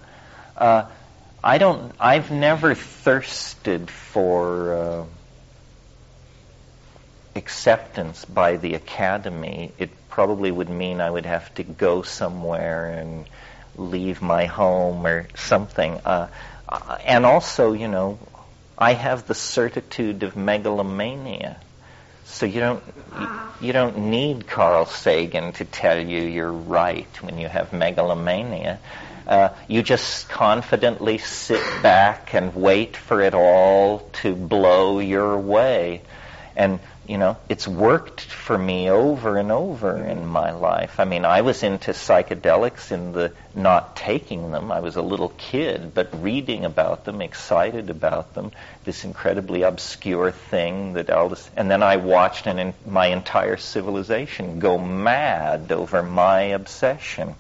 Speaker 1: Uh, I don't. I've never thirsted for uh, acceptance by the academy. It probably would mean I would have to go somewhere and leave my home or something. Uh, uh and also, you know, I have the certitude of megalomania. So you don't you, don't need Carl Sagan to tell you you're right when you have megalomania. Uh, you just confidently sit back and wait for it all to blow your way. And you know, it's worked for me over and over in my life. I mean, I was into psychedelics in the not taking them. I was a little kid, but reading about them, excited about them, this incredibly obscure thing that Aldous, and then I watched an, my entire civilization go mad over my obsession.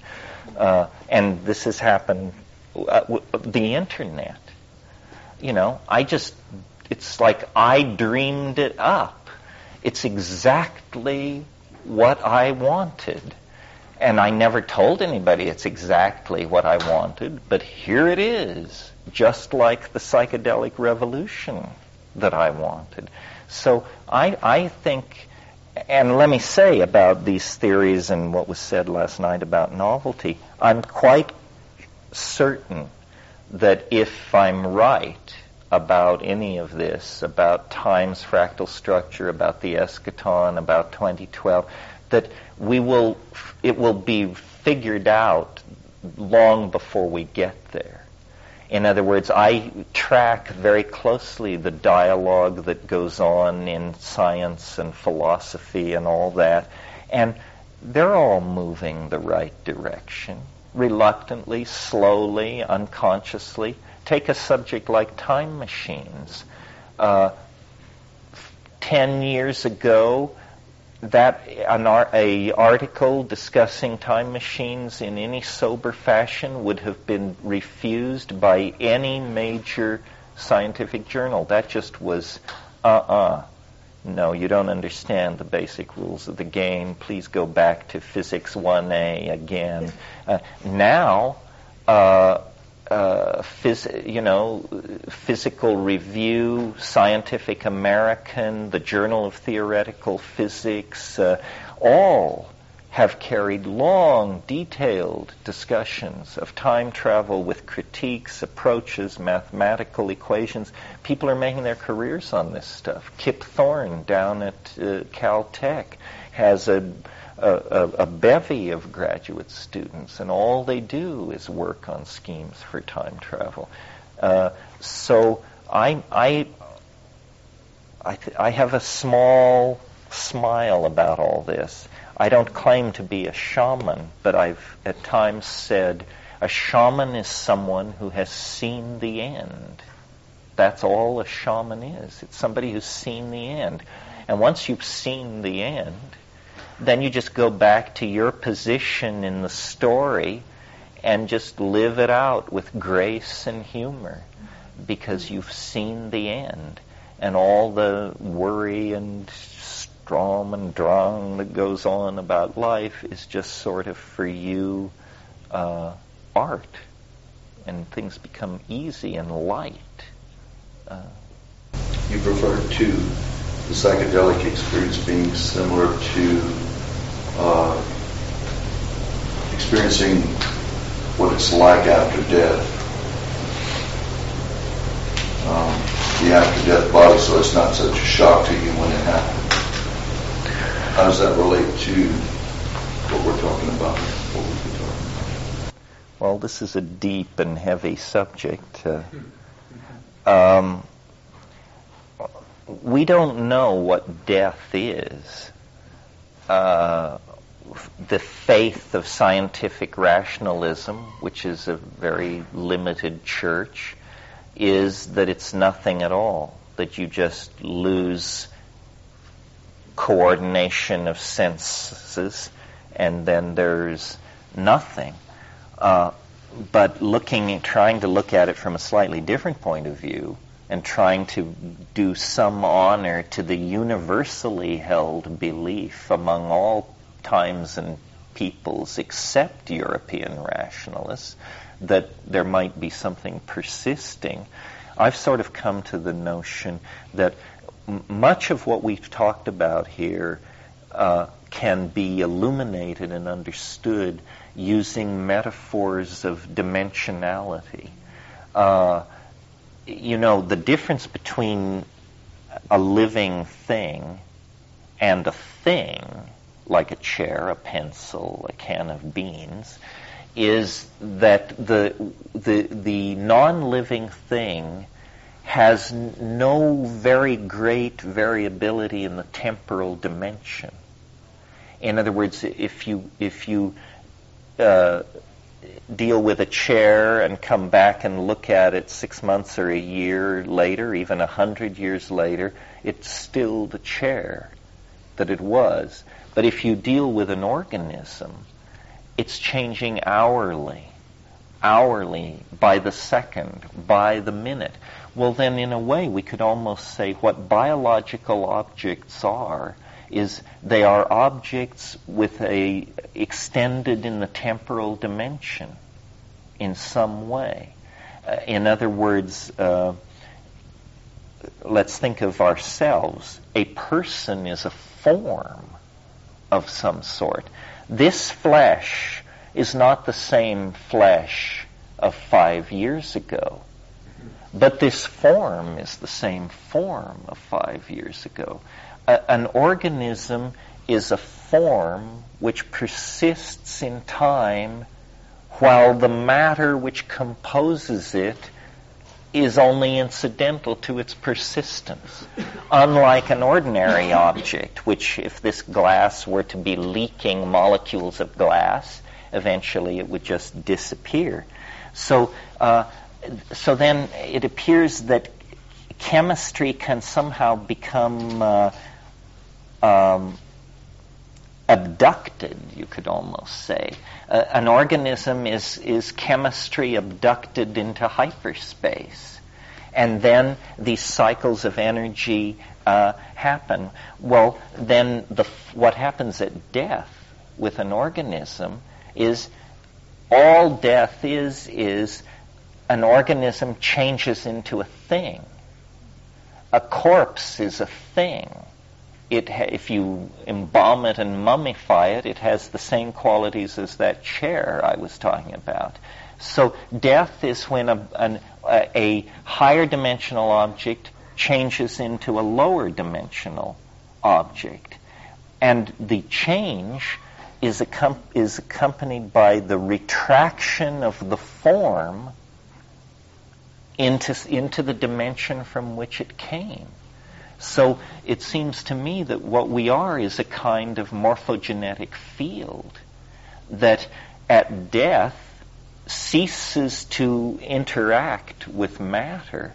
Speaker 1: Uh, and this has happened, uh, w- the internet. You know, I just, it's like I dreamed it up it's exactly what I wanted. And I never told anybody it's exactly what I wanted, but here it is, just like the psychedelic revolution that I wanted. So I, I think, and let me say about these theories and what was said last night about novelty, I'm quite certain that if I'm right, about any of this, about time's fractal structure, about the eschaton, about 2012, that we will, it will be figured out long before we get there. In other words, I track very closely the dialogue that goes on in science and philosophy and all that, and they're all moving the right direction, reluctantly, slowly, unconsciously take a subject like time machines. Uh, Ten years ago, that an ar- a article discussing time machines in any sober fashion would have been refused by any major scientific journal. That just was uh-uh. No, you don't understand the basic rules of the game. Please go back to physics 1A again. Uh, now, uh, uh, phys- you know, Physical Review, Scientific American, the Journal of Theoretical Physics, uh, all have carried long, detailed discussions of time travel with critiques, approaches, mathematical equations. People are making their careers on this stuff. Kip Thorne down at uh, Caltech has a, a, a, bevy of graduate students, and all they do is work on schemes for time travel. Uh, so I, I, I, th- I have a small smile about all this. I don't claim to be a shaman, but I've at times said a shaman is someone who has seen the end. That's all a shaman is. It's somebody who's seen the end. And once you've seen the end, then you just go back to your position in the story and just live it out with grace and humor because you've seen the end. And all the worry and Sturm and Drang that goes on about life is just sort of for you uh, art, and things become easy and light. Uh,
Speaker 11: You've referred to the psychedelic experience being similar to uh, experiencing what it's like after death. Um, the after death body, so it's not such a shock to you when it happens. How does that relate to what we're talking about? What we've talking about?
Speaker 1: Well, this is a deep and heavy subject. Uh, um, we don't know what death is. Uh, the faith of scientific rationalism, which is a very limited church, is that it's nothing at all, that you just lose coordination of senses, and then there's nothing. Uh, but looking, trying to look at it from a slightly different point of view, and trying to do some honor to the universally held belief among all times and peoples except European rationalists that there might be something persisting. I've sort of come to the notion that much of what we've talked about here uh, can be illuminated and understood using metaphors of dimensionality. Uh, you know, the difference between a living thing and a thing, like a chair, a pencil, a can of beans, is that the, the, the non-living thing has no very great variability in the temporal dimension. In other words, if you if you uh, deal with a chair and come back and look at it six months or a year later, even a hundred years later, it's still the chair that it was. But if you deal with an organism, it's changing hourly, hourly, by the second, by the minute. Well, then, in a way, we could almost say what biological objects are is they are objects with a extended in the temporal dimension in some way. Uh, in other words, uh, let's think of ourselves. A person is a form of some sort. This flesh is not the same flesh of five years ago. But this form is the same form of five years ago. A, an organism is a form which persists in time while the matter which composes it is only incidental to its persistence. Unlike an ordinary object, which if this glass were to be leaking molecules of glass, eventually it would just disappear. So uh, so then it appears that chemistry can somehow become uh, um, abducted, you could almost say. Uh, an organism is, is chemistry abducted into hyperspace. And then these cycles of energy uh, happen. Well, then the, what happens at death with an organism is all death is is an organism changes into a thing. A corpse is a thing. It if you embalm it and mummify it, it has the same qualities as that chair I was talking about. So death is when a, an, a higher dimensional object changes into a lower dimensional object. And the change is, accom- is accompanied by the retraction of the form into, into the dimension from which it came. So it seems to me that what we are is a kind of morphogenetic field that at death ceases to interact with matter,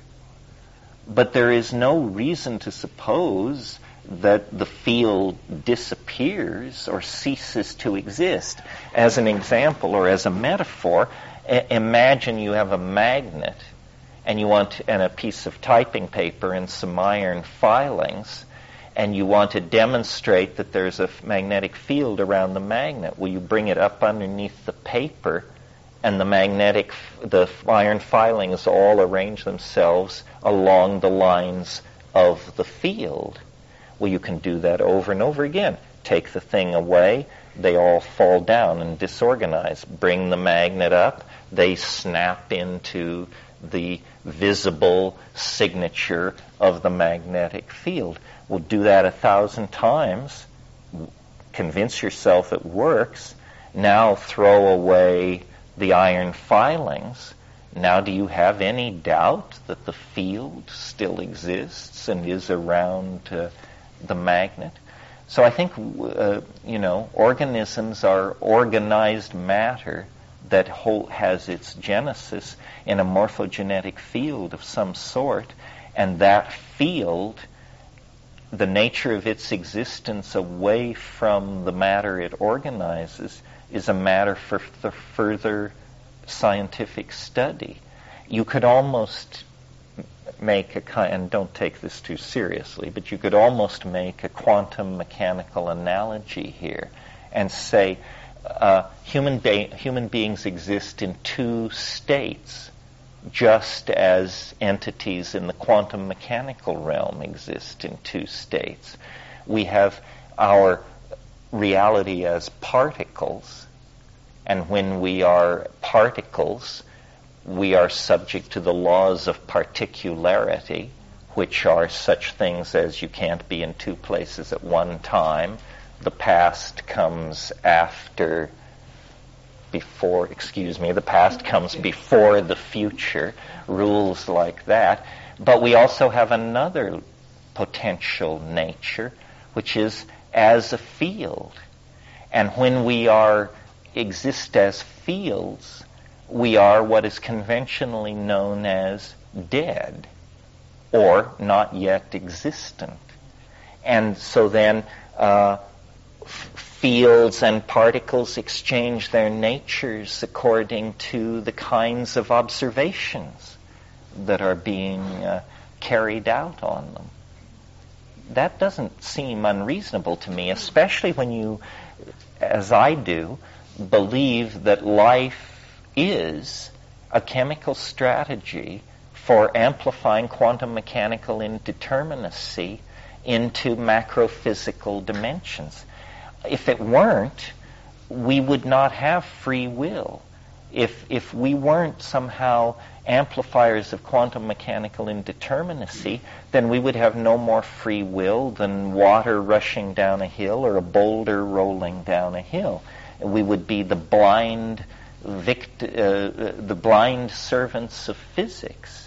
Speaker 1: but there is no reason to suppose that the field disappears or ceases to exist. As an example or as a metaphor, imagine you have a magnet and you want and a piece of typing paper and some iron filings and you want to demonstrate that there's a magnetic field around the magnet. Will you bring it up underneath the paper and the magnetic, the iron filings all arrange themselves along the lines of the field? Well, you can do that over and over again. Take the thing away, they all fall down and disorganize. Bring the magnet up, they snap into the visible signature of the magnetic field. We'll do that a thousand times. Convince yourself it works. Now throw away the iron filings. Now, do you have any doubt that the field still exists and is around uh, the magnet? So I think, uh, you know, organisms are organized matter that has its genesis in a morphogenetic field of some sort, and that field, the nature of its existence away from the matter it organizes, is a matter for the further scientific study. You could almost make a kind, and don't take this too seriously, but you could almost make a quantum mechanical analogy here and say uh, human, be- human beings exist in two states, just as entities in the quantum mechanical realm exist in two states. We have our reality as particles, and when we are particles, we are subject to the laws of particularity, which are such things as you can't be in two places at one time, the past comes after, before, excuse me, the past comes before the future, rules like that. But we also have another potential nature, which is as a field. And when we are exist as fields, we are what is conventionally known as dead or not yet existent. And so then uh, fields and particles exchange their natures according to the kinds of observations that are being uh, carried out on them. That doesn't seem unreasonable to me, especially when you, as I do, believe that life is a chemical strategy for amplifying quantum mechanical indeterminacy into macrophysical dimensions. If it weren't, we would not have free will. If, if we weren't somehow amplifiers of quantum mechanical indeterminacy, then we would have no more free will than water rushing down a hill or a boulder rolling down a hill. We would be the blind, vict- uh, the blind servants of physics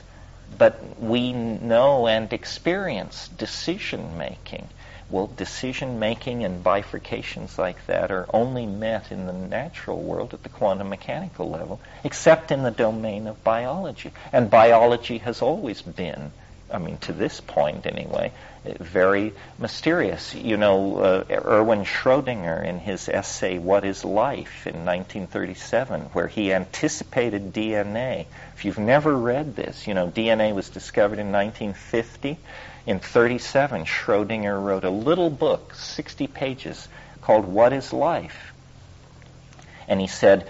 Speaker 1: but we know and experience decision making. Well, decision making and bifurcations like that are only met in the natural world at the quantum mechanical level, except in the domain of biology. And biology has always been I mean, to this point anyway, very mysterious. You know, uh, Erwin Schrödinger in his essay, What is Life, in 1937, where he anticipated DNA. If you've never read this, you know, DNA was discovered in 1950. In 37, Schrödinger wrote a little book, 60 pages, called What is Life? And he said,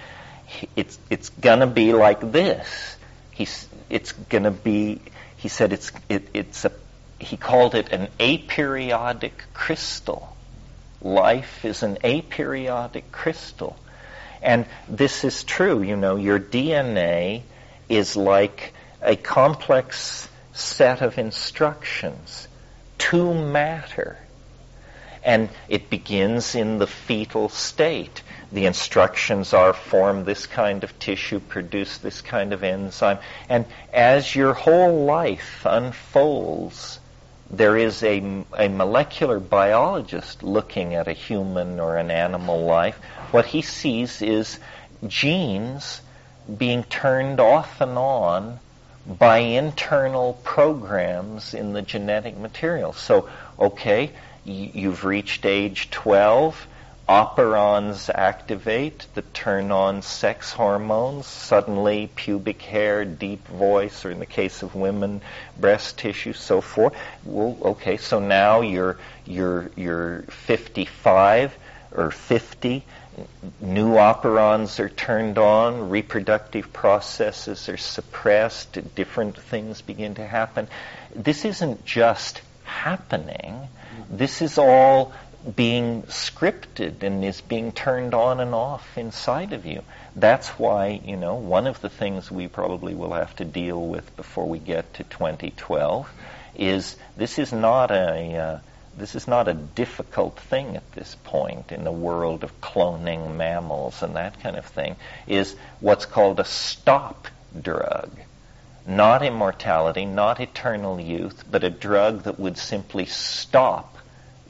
Speaker 1: it's, it's going to be like this He's, it's going to be, he said it's, it, it's a, he called it an aperiodic crystal. Life is an aperiodic crystal. And this is true, you know, your DNA is like a complex set of instructions to matter. And it begins in the fetal state. The instructions are form this kind of tissue, produce this kind of enzyme. And as your whole life unfolds, there is a, a molecular biologist looking at a human or an animal life. What he sees is genes being turned off and on by internal programs in the genetic material. So, okay, you've reached age 12, operons activate that turn on sex hormones, suddenly pubic hair, deep voice, or in the case of women, breast tissue, so forth. Well, okay, so now you're, you're, you're 55 or 50, new operons are turned on, reproductive processes are suppressed, different things begin to happen. This isn't just happening. This is all being scripted and is being turned on and off inside of you. That's why, you know, one of the things we probably will have to deal with before we get to 2012 is this is not a uh, this is not a difficult thing at this point in the world of cloning mammals and that kind of thing, is what's called a stop drug. Not immortality, not eternal youth, but a drug that would simply stop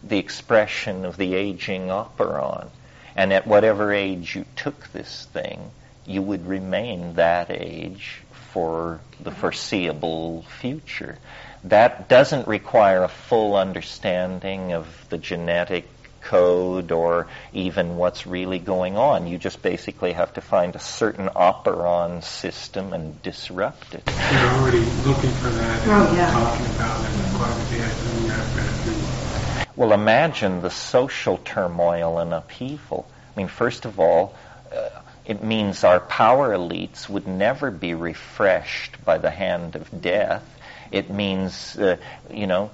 Speaker 1: the expression of the aging operon. And at whatever age you took this thing, you would remain that age for the foreseeable future. That doesn't require a full understanding of the genetic code or even what's really going on. You just basically have to find a certain operon system and disrupt it.
Speaker 12: You're already looking for that and
Speaker 10: Oh, yeah.
Speaker 12: talking about it and quite a bit. And I've got
Speaker 1: Well, imagine the social turmoil and upheaval. I mean, first of all, uh, it means our power elites would never be refreshed by the hand of death. It means, uh, you know,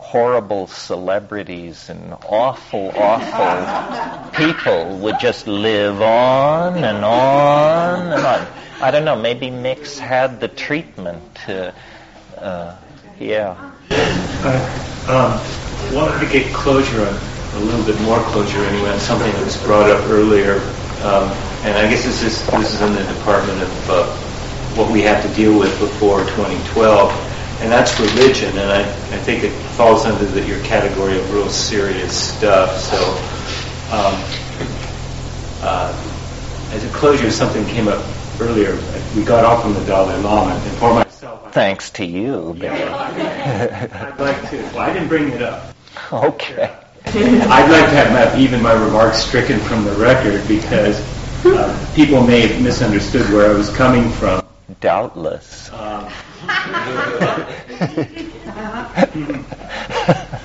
Speaker 1: horrible celebrities and awful, awful people would just live on and on and on. I don't know, maybe Mix had the treatment. Uh, uh, yeah.
Speaker 13: Um, wanted to get closure on, a little bit more closure anyway, on something that was brought up earlier. Um, and I guess this is, this is in the department of uh, what we have to deal with before 2012. And that's religion. And I, I think it falls under the, your category of real serious stuff. So, um, uh, as a closure, something came up earlier. We got off on the Dalai Lama. And for myself,
Speaker 1: Thanks to you, Billy.
Speaker 13: I'd like to. Well, I didn't bring it up.
Speaker 1: okay.
Speaker 13: I'd like to have my, even my remarks stricken from the record because uh, people may have misunderstood where I was coming from.
Speaker 1: Doubtless.
Speaker 13: Um,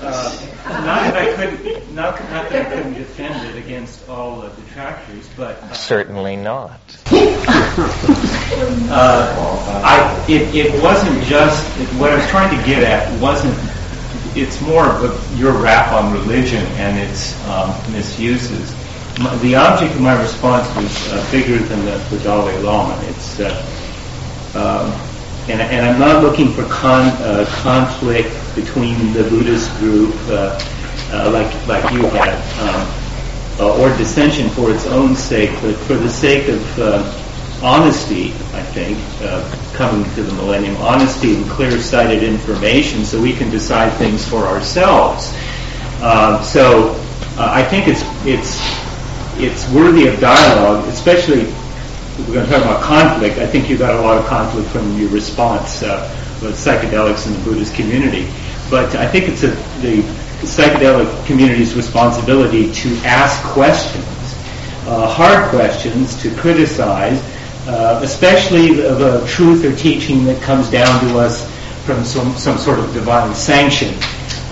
Speaker 13: uh, not that I couldn't, not, not that I couldn't defend it against all the detractors, but uh,
Speaker 1: Certainly not.
Speaker 13: uh, I, it, it wasn't just what I was trying to get at wasn't. It's more of a, your rap on religion and its um, misuses. My, the object of my response was uh, bigger than the, the Dalai Lama. It's uh, and, and I'm not looking for con, uh, conflict between the Buddhist group, uh, uh, like like you had, um, uh, or dissension for its own sake, but for the sake of uh, honesty, I think, uh, coming to the millennium, honesty and clear-sighted information, so we can decide things for ourselves. Um, so I think it's it's it's worthy of dialogue, especially we're going to talk about conflict. I think you got a lot of conflict from your response uh, with psychedelics in the Buddhist community, but I think it's a, the psychedelic community's responsibility to ask questions, uh, hard questions, to criticize, uh, especially of a truth or teaching that comes down to us from some, some sort of divine sanction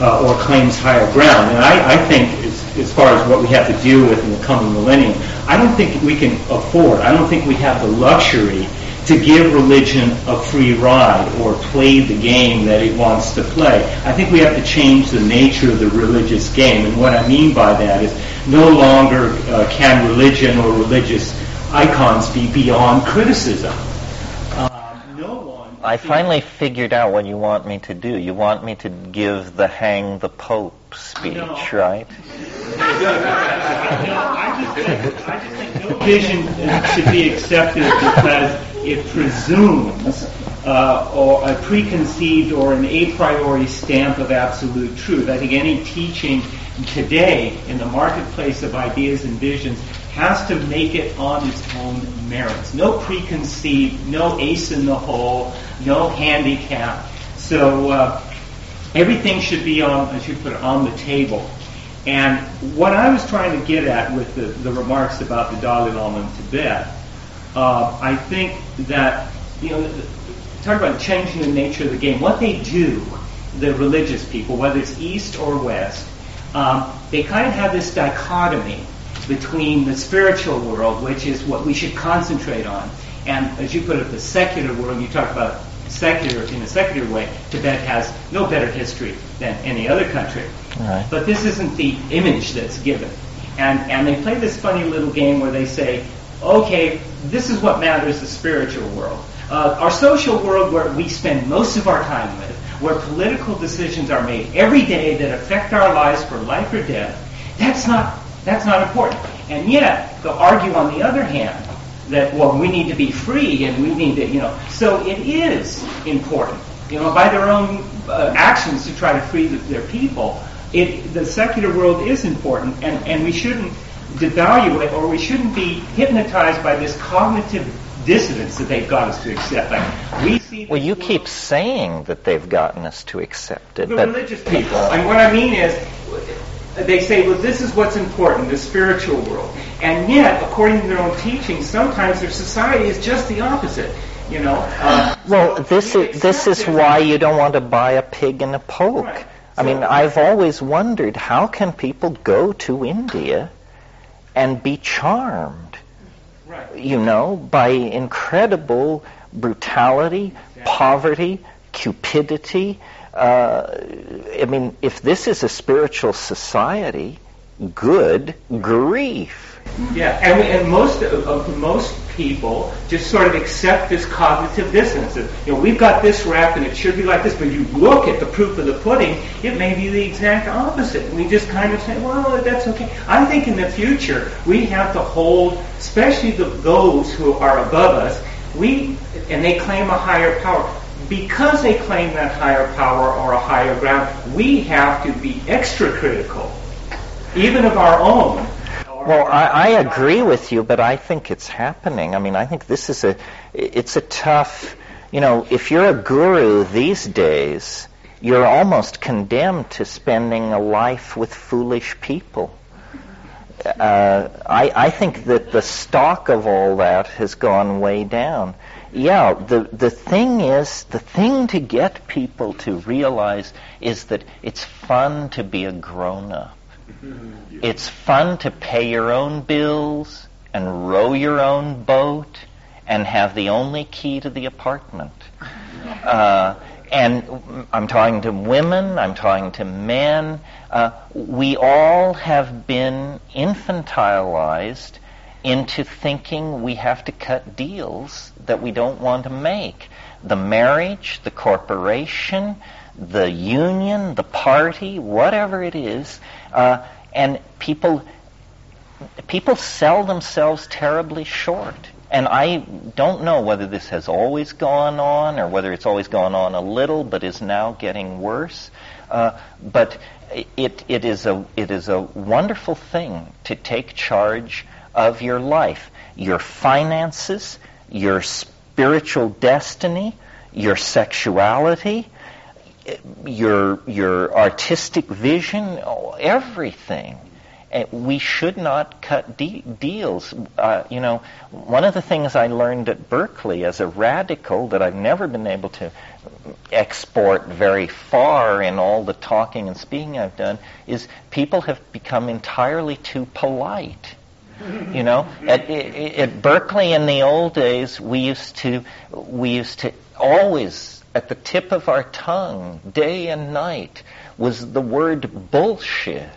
Speaker 13: uh, or claims higher ground. And I, I think, as, as far as what we have to deal with in the coming millennium, I don't think we can afford, I don't think we have the luxury to give religion a free ride or play the game that it wants to play. I think we have to change the nature of the religious game. And what I mean by that is no longer uh, can religion or religious icons be beyond criticism.
Speaker 1: I finally figured out what you want me to do. You want me to give the hang the Pope speech, no. right?
Speaker 13: no, I just, think, I just think no vision should be accepted because it presumes uh, or a preconceived or an a priori stamp of absolute truth. I think any teaching today in the marketplace of ideas and visions has to make it on its own merits. No preconceived, no ace in the hole, no handicap. So uh, everything should be on, you put it, on the table. And what I was trying to get at with the, the remarks about the Dalai Lama in Tibet, uh, I think that, you know, talk about changing the nature of the game. What they do, the religious people, whether it's East or West, um, they kind of have this dichotomy between the spiritual world, which is what we should concentrate on, and as you put it, the secular world. You talk about secular in a secular way. Tibet has no better history than any other country.
Speaker 1: Right.
Speaker 13: But this isn't the image that's given. And and they play this funny little game where they say, okay, this is what matters: the spiritual world. Uh, our social world, where we spend most of our time with, where political decisions are made every day that affect our lives for life or death, that's not that's not important. And yet, they'll argue on the other hand that, well, we need to be free and we need to, you know. So it is important, you know, by their own uh, actions to try to free the, their people. It, the secular world is important, and, and we shouldn't devalue it or we shouldn't be hypnotized by this cognitive dissonance that they've got us to accept. Like, we see
Speaker 1: well, you keep saying that they've gotten us to accept it.
Speaker 13: The religious people. And what I mean is, they say, well, this is what's important, the spiritual world. And yet, according to their own teaching, sometimes their society is just the opposite. You know. Uh,
Speaker 1: well, so this is this is why you don't want to buy a pig in a poke. Right. I so, mean, I've always wondered how can people go to India and be charmed,
Speaker 13: right.
Speaker 1: you know, by incredible brutality, exactly. poverty, cupidity, uh, I mean, if this is a spiritual society, good grief.
Speaker 13: Yeah, and, we, and most uh, most people just sort of accept this cognitive dissonance. You know, we've got this rap and it should be like this, but you look at the proof of the pudding, it may be the exact opposite. And we just kind of say, well, that's okay. I think in the future we have to hold, especially the, those who are above us, we and they claim a higher power because they claim that higher power or a higher ground, we have to be extra critical, even of our own.
Speaker 1: Well, I, I agree with you, but I think it's happening. I mean, I think this is a, it's a tough, you know, if you're a guru these days, you're almost condemned to spending a life with foolish people. Uh, I, I think that the stock of all that has gone way down yeah, the, the thing is, the thing to get people to realize is that it's fun to be a grown up. It's fun to pay your own bills and row your own boat and have the only key to the apartment. Uh, and I'm talking to women, I'm talking to men. Uh, we all have been infantilized into thinking we have to cut deals that we don't want to make. The marriage, the corporation, the union, the party, whatever it is, uh, and people people sell themselves terribly short. And I don't know whether this has always gone on or whether it's always gone on a little but is now getting worse. Uh, but it, it, is a, it is a wonderful thing to take charge of your life, your finances, your spiritual destiny, your sexuality, your your artistic vision, everything. We should not cut de- deals. Uh, you know, one of the things I learned at Berkeley as a radical that I've never been able to export very far in all the talking and speaking I've done is people have become entirely too polite You know, at, at Berkeley in the old days, we used to we used to always at the tip of our tongue, day and night, was the word bullshit,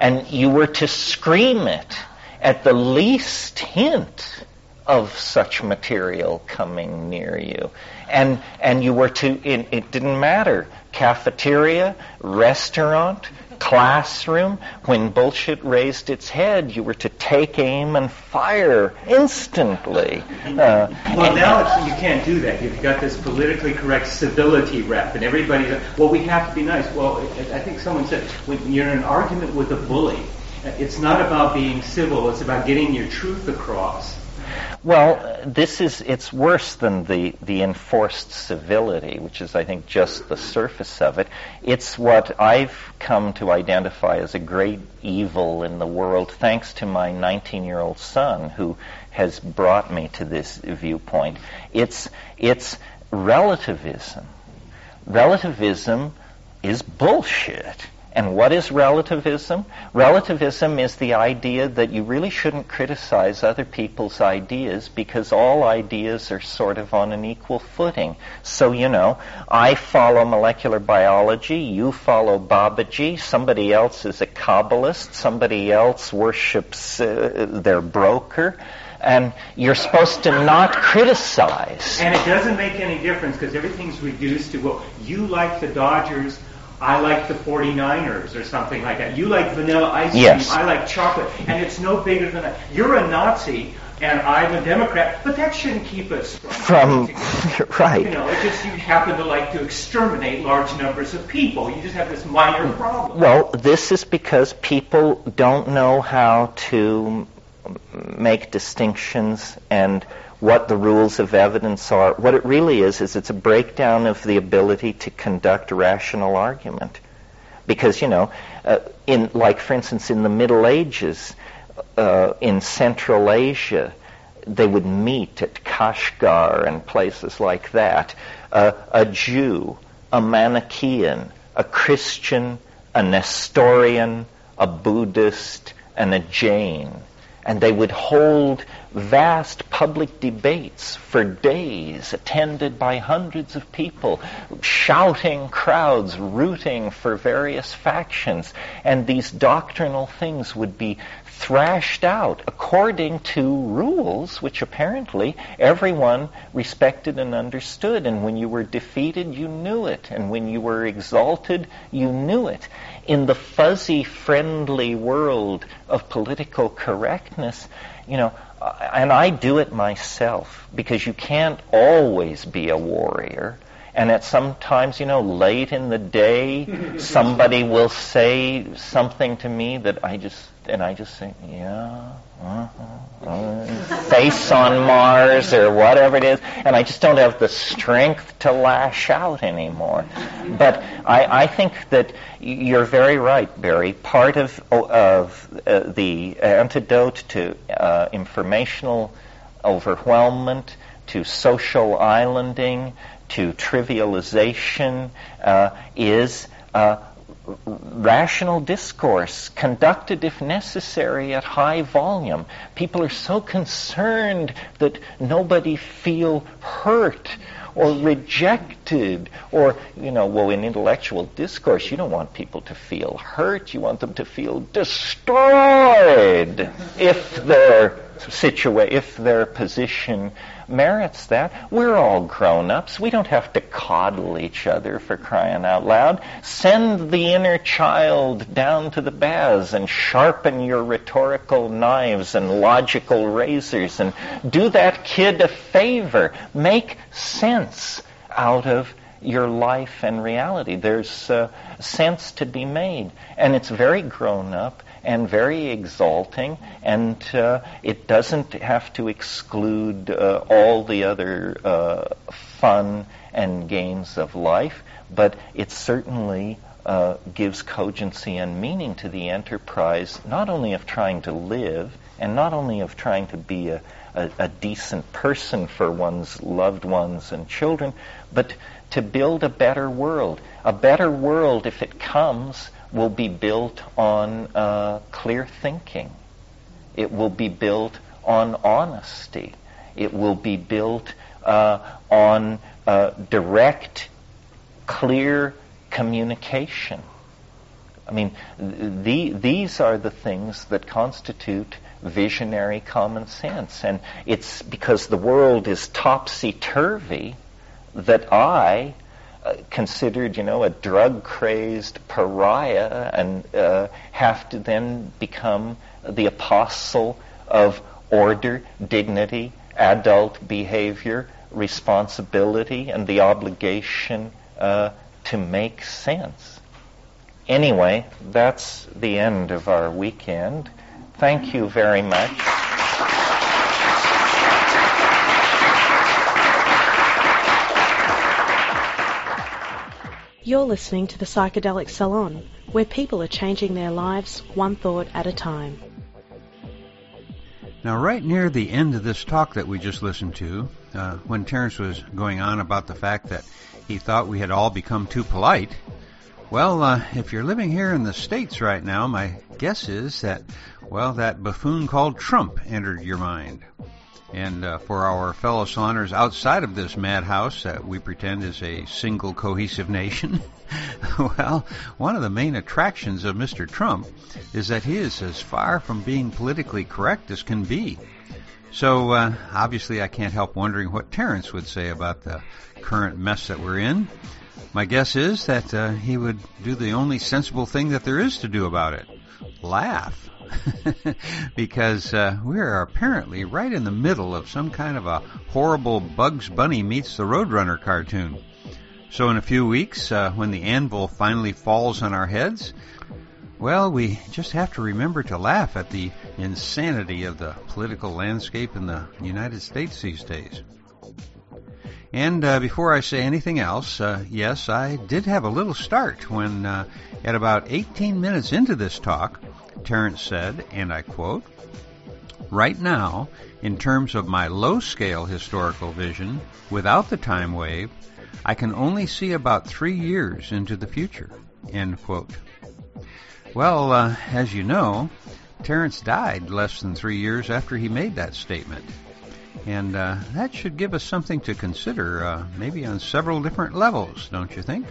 Speaker 1: and you were to scream it at the least hint of such material coming near you. And, and you were to, it, it didn't matter, cafeteria, restaurant, classroom, when bullshit raised its head, you were to take aim and fire instantly. Uh,
Speaker 13: well, now you can't do that. You've got this politically correct civility rep, and everybody. Well, we have to be nice. Well, I think someone said when you're in an argument with a bully, it's not about being civil. It's about getting your truth across.
Speaker 1: Well, this is, it's worse than the, the enforced civility, which is, I think, just the surface of it. It's what I've come to identify as a great evil in the world, thanks to my 19 year old son, who has brought me to this viewpoint. It's, it's relativism. Relativism is bullshit. And what is relativism? Relativism is the idea that you really shouldn't criticize other people's ideas because all ideas are sort of on an equal footing. So, you know, I follow molecular biology, you follow Babaji, somebody else is a Kabbalist, somebody else worships uh, their broker and you're supposed to not criticize.
Speaker 13: And it doesn't make any difference because everything's reduced to, well, you like the Dodgers, I like the 49ers or something like that. You like vanilla ice cream.
Speaker 1: Yes.
Speaker 13: I like chocolate. And it's no bigger than that. You're a Nazi and I'm a Democrat, but that shouldn't keep us
Speaker 1: from right.
Speaker 13: You know, it just you happen to like to exterminate large numbers of people. You just have this minor problem.
Speaker 1: Well, this is because people don't know how to make distinctions and what the rules of evidence are. What it really is, is it's a breakdown of the ability to conduct rational argument. Because, you know, uh, in, like for instance, in the Middle Ages, uh, in Central Asia, they would meet at Kashgar and places like that. Uh, a Jew, a Manichaean, a Christian, a Nestorian, a Buddhist, and a Jain. And they would hold vast public debates for days, attended by hundreds of people, shouting crowds, rooting for various factions. And these doctrinal things would be thrashed out according to rules which apparently everyone respected and understood. And when you were defeated, you knew it. And when you were exalted, you knew it. In the fuzzy, friendly world of political correctness, you know, and I do it myself because you can't always be a warrior. And at sometimes, you know, late in the day, somebody will say something to me that I just, and I just say, yeah, uh-huh, face on Mars or whatever it is, and I just don't have the strength to lash out anymore. But I, I think that you're very right, Barry. Part of, of uh, the antidote to uh, informational overwhelmment, to social islanding, to trivialization uh, is uh, rational discourse conducted, if necessary, at high volume. People are so concerned that nobody feel hurt or rejected or, you know, well, in intellectual discourse, you don't want people to feel hurt. You want them to feel destroyed if their situation, if their position merits that. We're all grown-ups. We don't have to coddle each other for crying out loud. Send the inner child down to the baths and sharpen your rhetorical knives and logical razors and do that kid a favor. Make sense out of your life and reality. There's uh, sense to be made. And it's very grown up and very exalting, and uh, it doesn't have to exclude uh, all the other uh, fun and games of life, but it certainly uh, gives cogency and meaning to the enterprise, not only of trying to live, and not only of trying to be a, a, a decent person for one's loved ones and children, but to build a better world. A better world, if it comes, will be built on uh, clear thinking It will be built on honesty. It will be built uh, on uh, direct, clear communication. I mean, the, these are the things that constitute visionary common sense. And it's because the world is topsy-turvy that I considered, you know, a drug-crazed pariah and uh, have to then become the apostle of order, dignity, adult behavior, responsibility, and the obligation uh, to make sense. Anyway, that's the end of our weekend. Thank you very much.
Speaker 14: You're listening to the Psychedelic Salon, where people are changing their lives one thought at a time.
Speaker 2: Now, right near the end of this talk that we just listened to, uh, when Terence was going on about the fact that he thought we had all become too polite, well, uh, if you're living here in the States right now, my guess is that, well, that buffoon called Trump entered your mind. And uh, for our fellow saloners outside of this madhouse that we pretend is a single cohesive nation, well, one of the main attractions of Mr. Trump is that he is as far from being politically correct as can be. So uh, obviously, I can't help wondering what Terence would say about the current mess that we're in. My guess is that uh, he would do the only sensible thing that there is to do about it laugh. because uh, we are apparently right in the middle of some kind of a horrible Bugs Bunny meets the Roadrunner cartoon. So, in a few weeks, uh, when the anvil finally falls on our heads, well, we just have to remember to laugh at the insanity of the political landscape in the United States these days. And uh, before I say anything else, uh, yes, I did have a little start when, uh, at about 18 minutes into this talk, Terence said, and I quote, Right now, in terms of my low scale historical vision, without the time wave, I can only see about three years into the future. End quote. Well, uh, as you know, Terence died less than three years after he made that statement. And uh, that should give us something to consider, uh, maybe on several different levels, don't you think?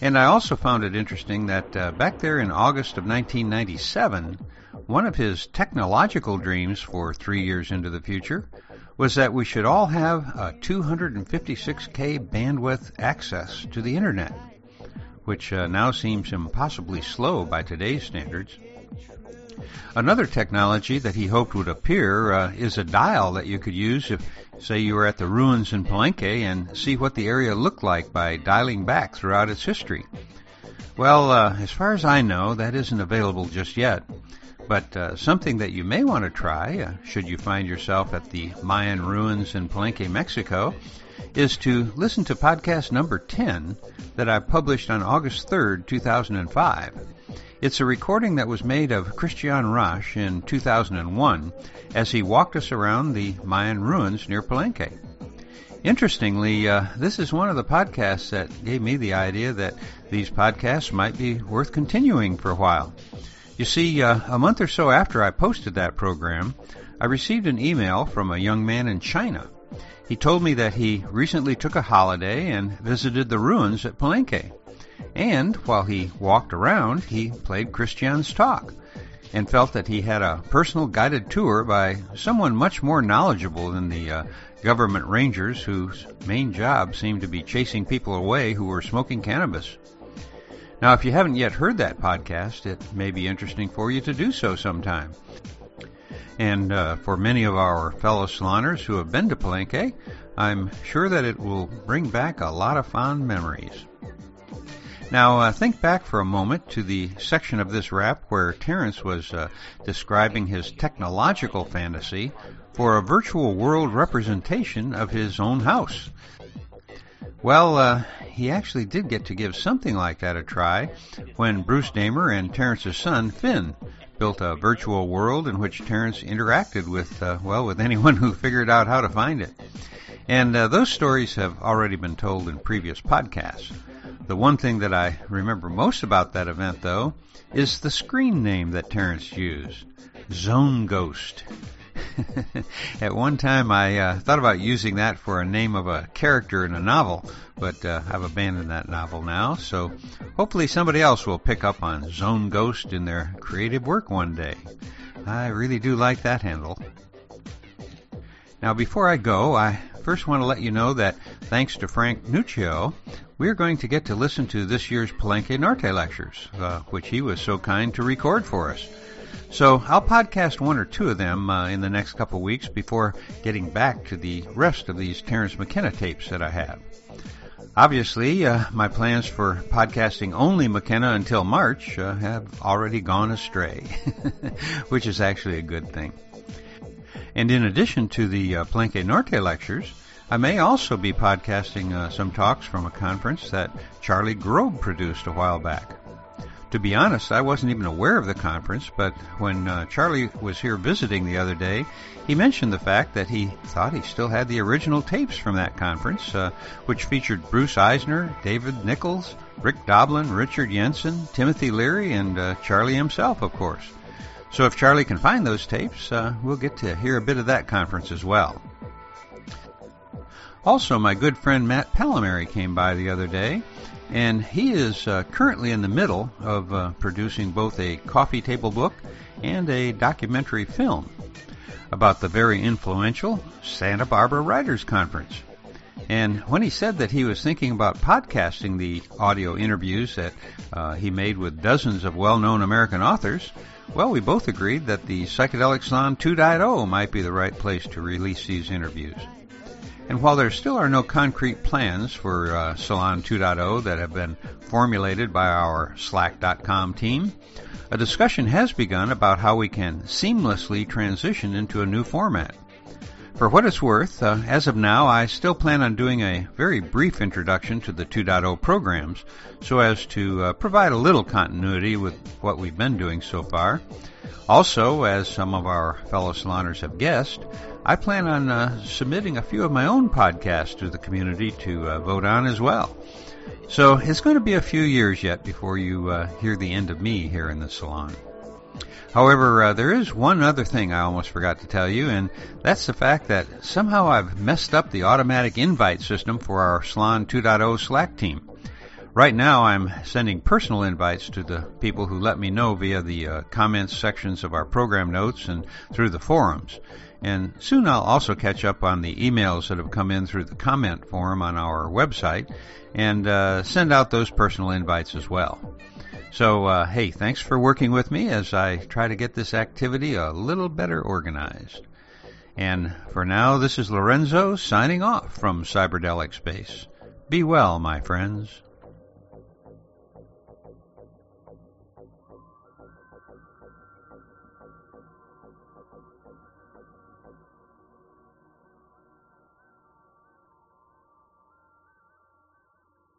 Speaker 2: And I also found it interesting that uh, back there in August of 1997, one of his technological dreams for three years into the future was that we should all have a 256k bandwidth access to the internet, which uh, now seems impossibly slow by today's standards. Another technology that he hoped would appear uh, is a dial that you could use if, say, you were at the ruins in Palenque and see what the area looked like by dialing back throughout its history. Well, uh, as far as I know, that isn't available just yet. But uh, something that you may want to try, uh, should you find yourself at the Mayan ruins in Palenque, Mexico, is to listen to podcast number 10 that I published on August 3rd, 2005. It's a recording that was made of Christian Rätsch in 2001 as he walked us around the Mayan ruins near Palenque. Interestingly, uh, this is one of the podcasts that gave me the idea that these podcasts might be worth continuing for a while. You see, uh, a month or so after I posted that program, I received an email from a young man in China. He told me that he recently took a holiday and visited the ruins at Palenque. And while he walked around, he played Christian's talk and felt that he had a personal guided tour by someone much more knowledgeable than the uh, government rangers whose main job seemed to be chasing people away who were smoking cannabis. Now, if you haven't yet heard that podcast, it may be interesting for you to do so sometime. And uh, for many of our fellow saloners who have been to Palenque, I'm sure that it will bring back a lot of fond memories. Now, uh, think back for a moment to the section of this rap where Terence was uh, describing his technological fantasy for a virtual world representation of his own house. Well, uh, he actually did get to give something like that a try when Bruce Damer and Terence's son, Finn, built a virtual world in which Terence interacted with, uh, well, with anyone who figured out how to find it. And uh, those stories have already been told in previous podcasts. The one thing that I remember most about that event, though, is the screen name that Terence used. Zone Ghost. At one time, I uh, thought about using that for a name of a character in a novel, but uh, I've abandoned that novel now. So hopefully somebody else will pick up on Zone Ghost in their creative work one day. I really do like that handle. Now, before I go, I first want to let you know that thanks to Frank Nuccio, we're going to get to listen to this year's Palenque Norte lectures, uh, which he was so kind to record for us. So I'll podcast one or two of them uh, in the next couple weeks before getting back to the rest of these Terence McKenna tapes that I have. Obviously, uh, my plans for podcasting only McKenna until March uh, have already gone astray, which is actually a good thing. And in addition to the uh, Palenque Norte lectures, I may also be podcasting uh, some talks from a conference that Charlie Grob produced a while back. To be honest, I wasn't even aware of the conference, but when uh, Charlie was here visiting the other day, he mentioned the fact that he thought he still had the original tapes from that conference, uh, which featured Bruce Eisner, David Nichols, Rick Doblin, Richard Yensen, Timothy Leary, and uh, Charlie himself, of course. So if Charlie can find those tapes, uh, we'll get to hear a bit of that conference as well. Also, my good friend Matt Pallamary came by the other day, and he is uh, currently in the middle of uh, producing both a coffee table book and a documentary film about the very influential Santa Barbara Writers Conference. And when he said that he was thinking about podcasting the audio interviews that uh, he made with dozens of well-known American authors, well, we both agreed that the Psychedelic Salon 2.0 might be the right place to release these interviews. And while there still are no concrete plans for uh, Salon 2.0 that have been formulated by our Slack.com team, a discussion has begun about how we can seamlessly transition into a new format. For what it's worth, uh, as of now, I still plan on doing a very brief introduction to the 2.0 programs so as to uh, provide a little continuity with what we've been doing so far. Also, as some of our fellow saloners have guessed, I plan on uh, submitting a few of my own podcasts to the community to uh, vote on as well. So it's going to be a few years yet before you uh, hear the end of me here in the salon. However, uh, there is one other thing I almost forgot to tell you, and that's the fact that somehow I've messed up the automatic invite system for our Salon 2.0 Slack team. Right now, I'm sending personal invites to the people who let me know via the uh, comments sections of our program notes and through the forums. And soon I'll also catch up on the emails that have come in through the comment form on our website and uh, send out those personal invites as well. So, uh, hey, thanks for working with me as I try to get this activity a little better organized. And for now, this is Lorenzo signing off from Cyberdelic Space. Be well, my friends.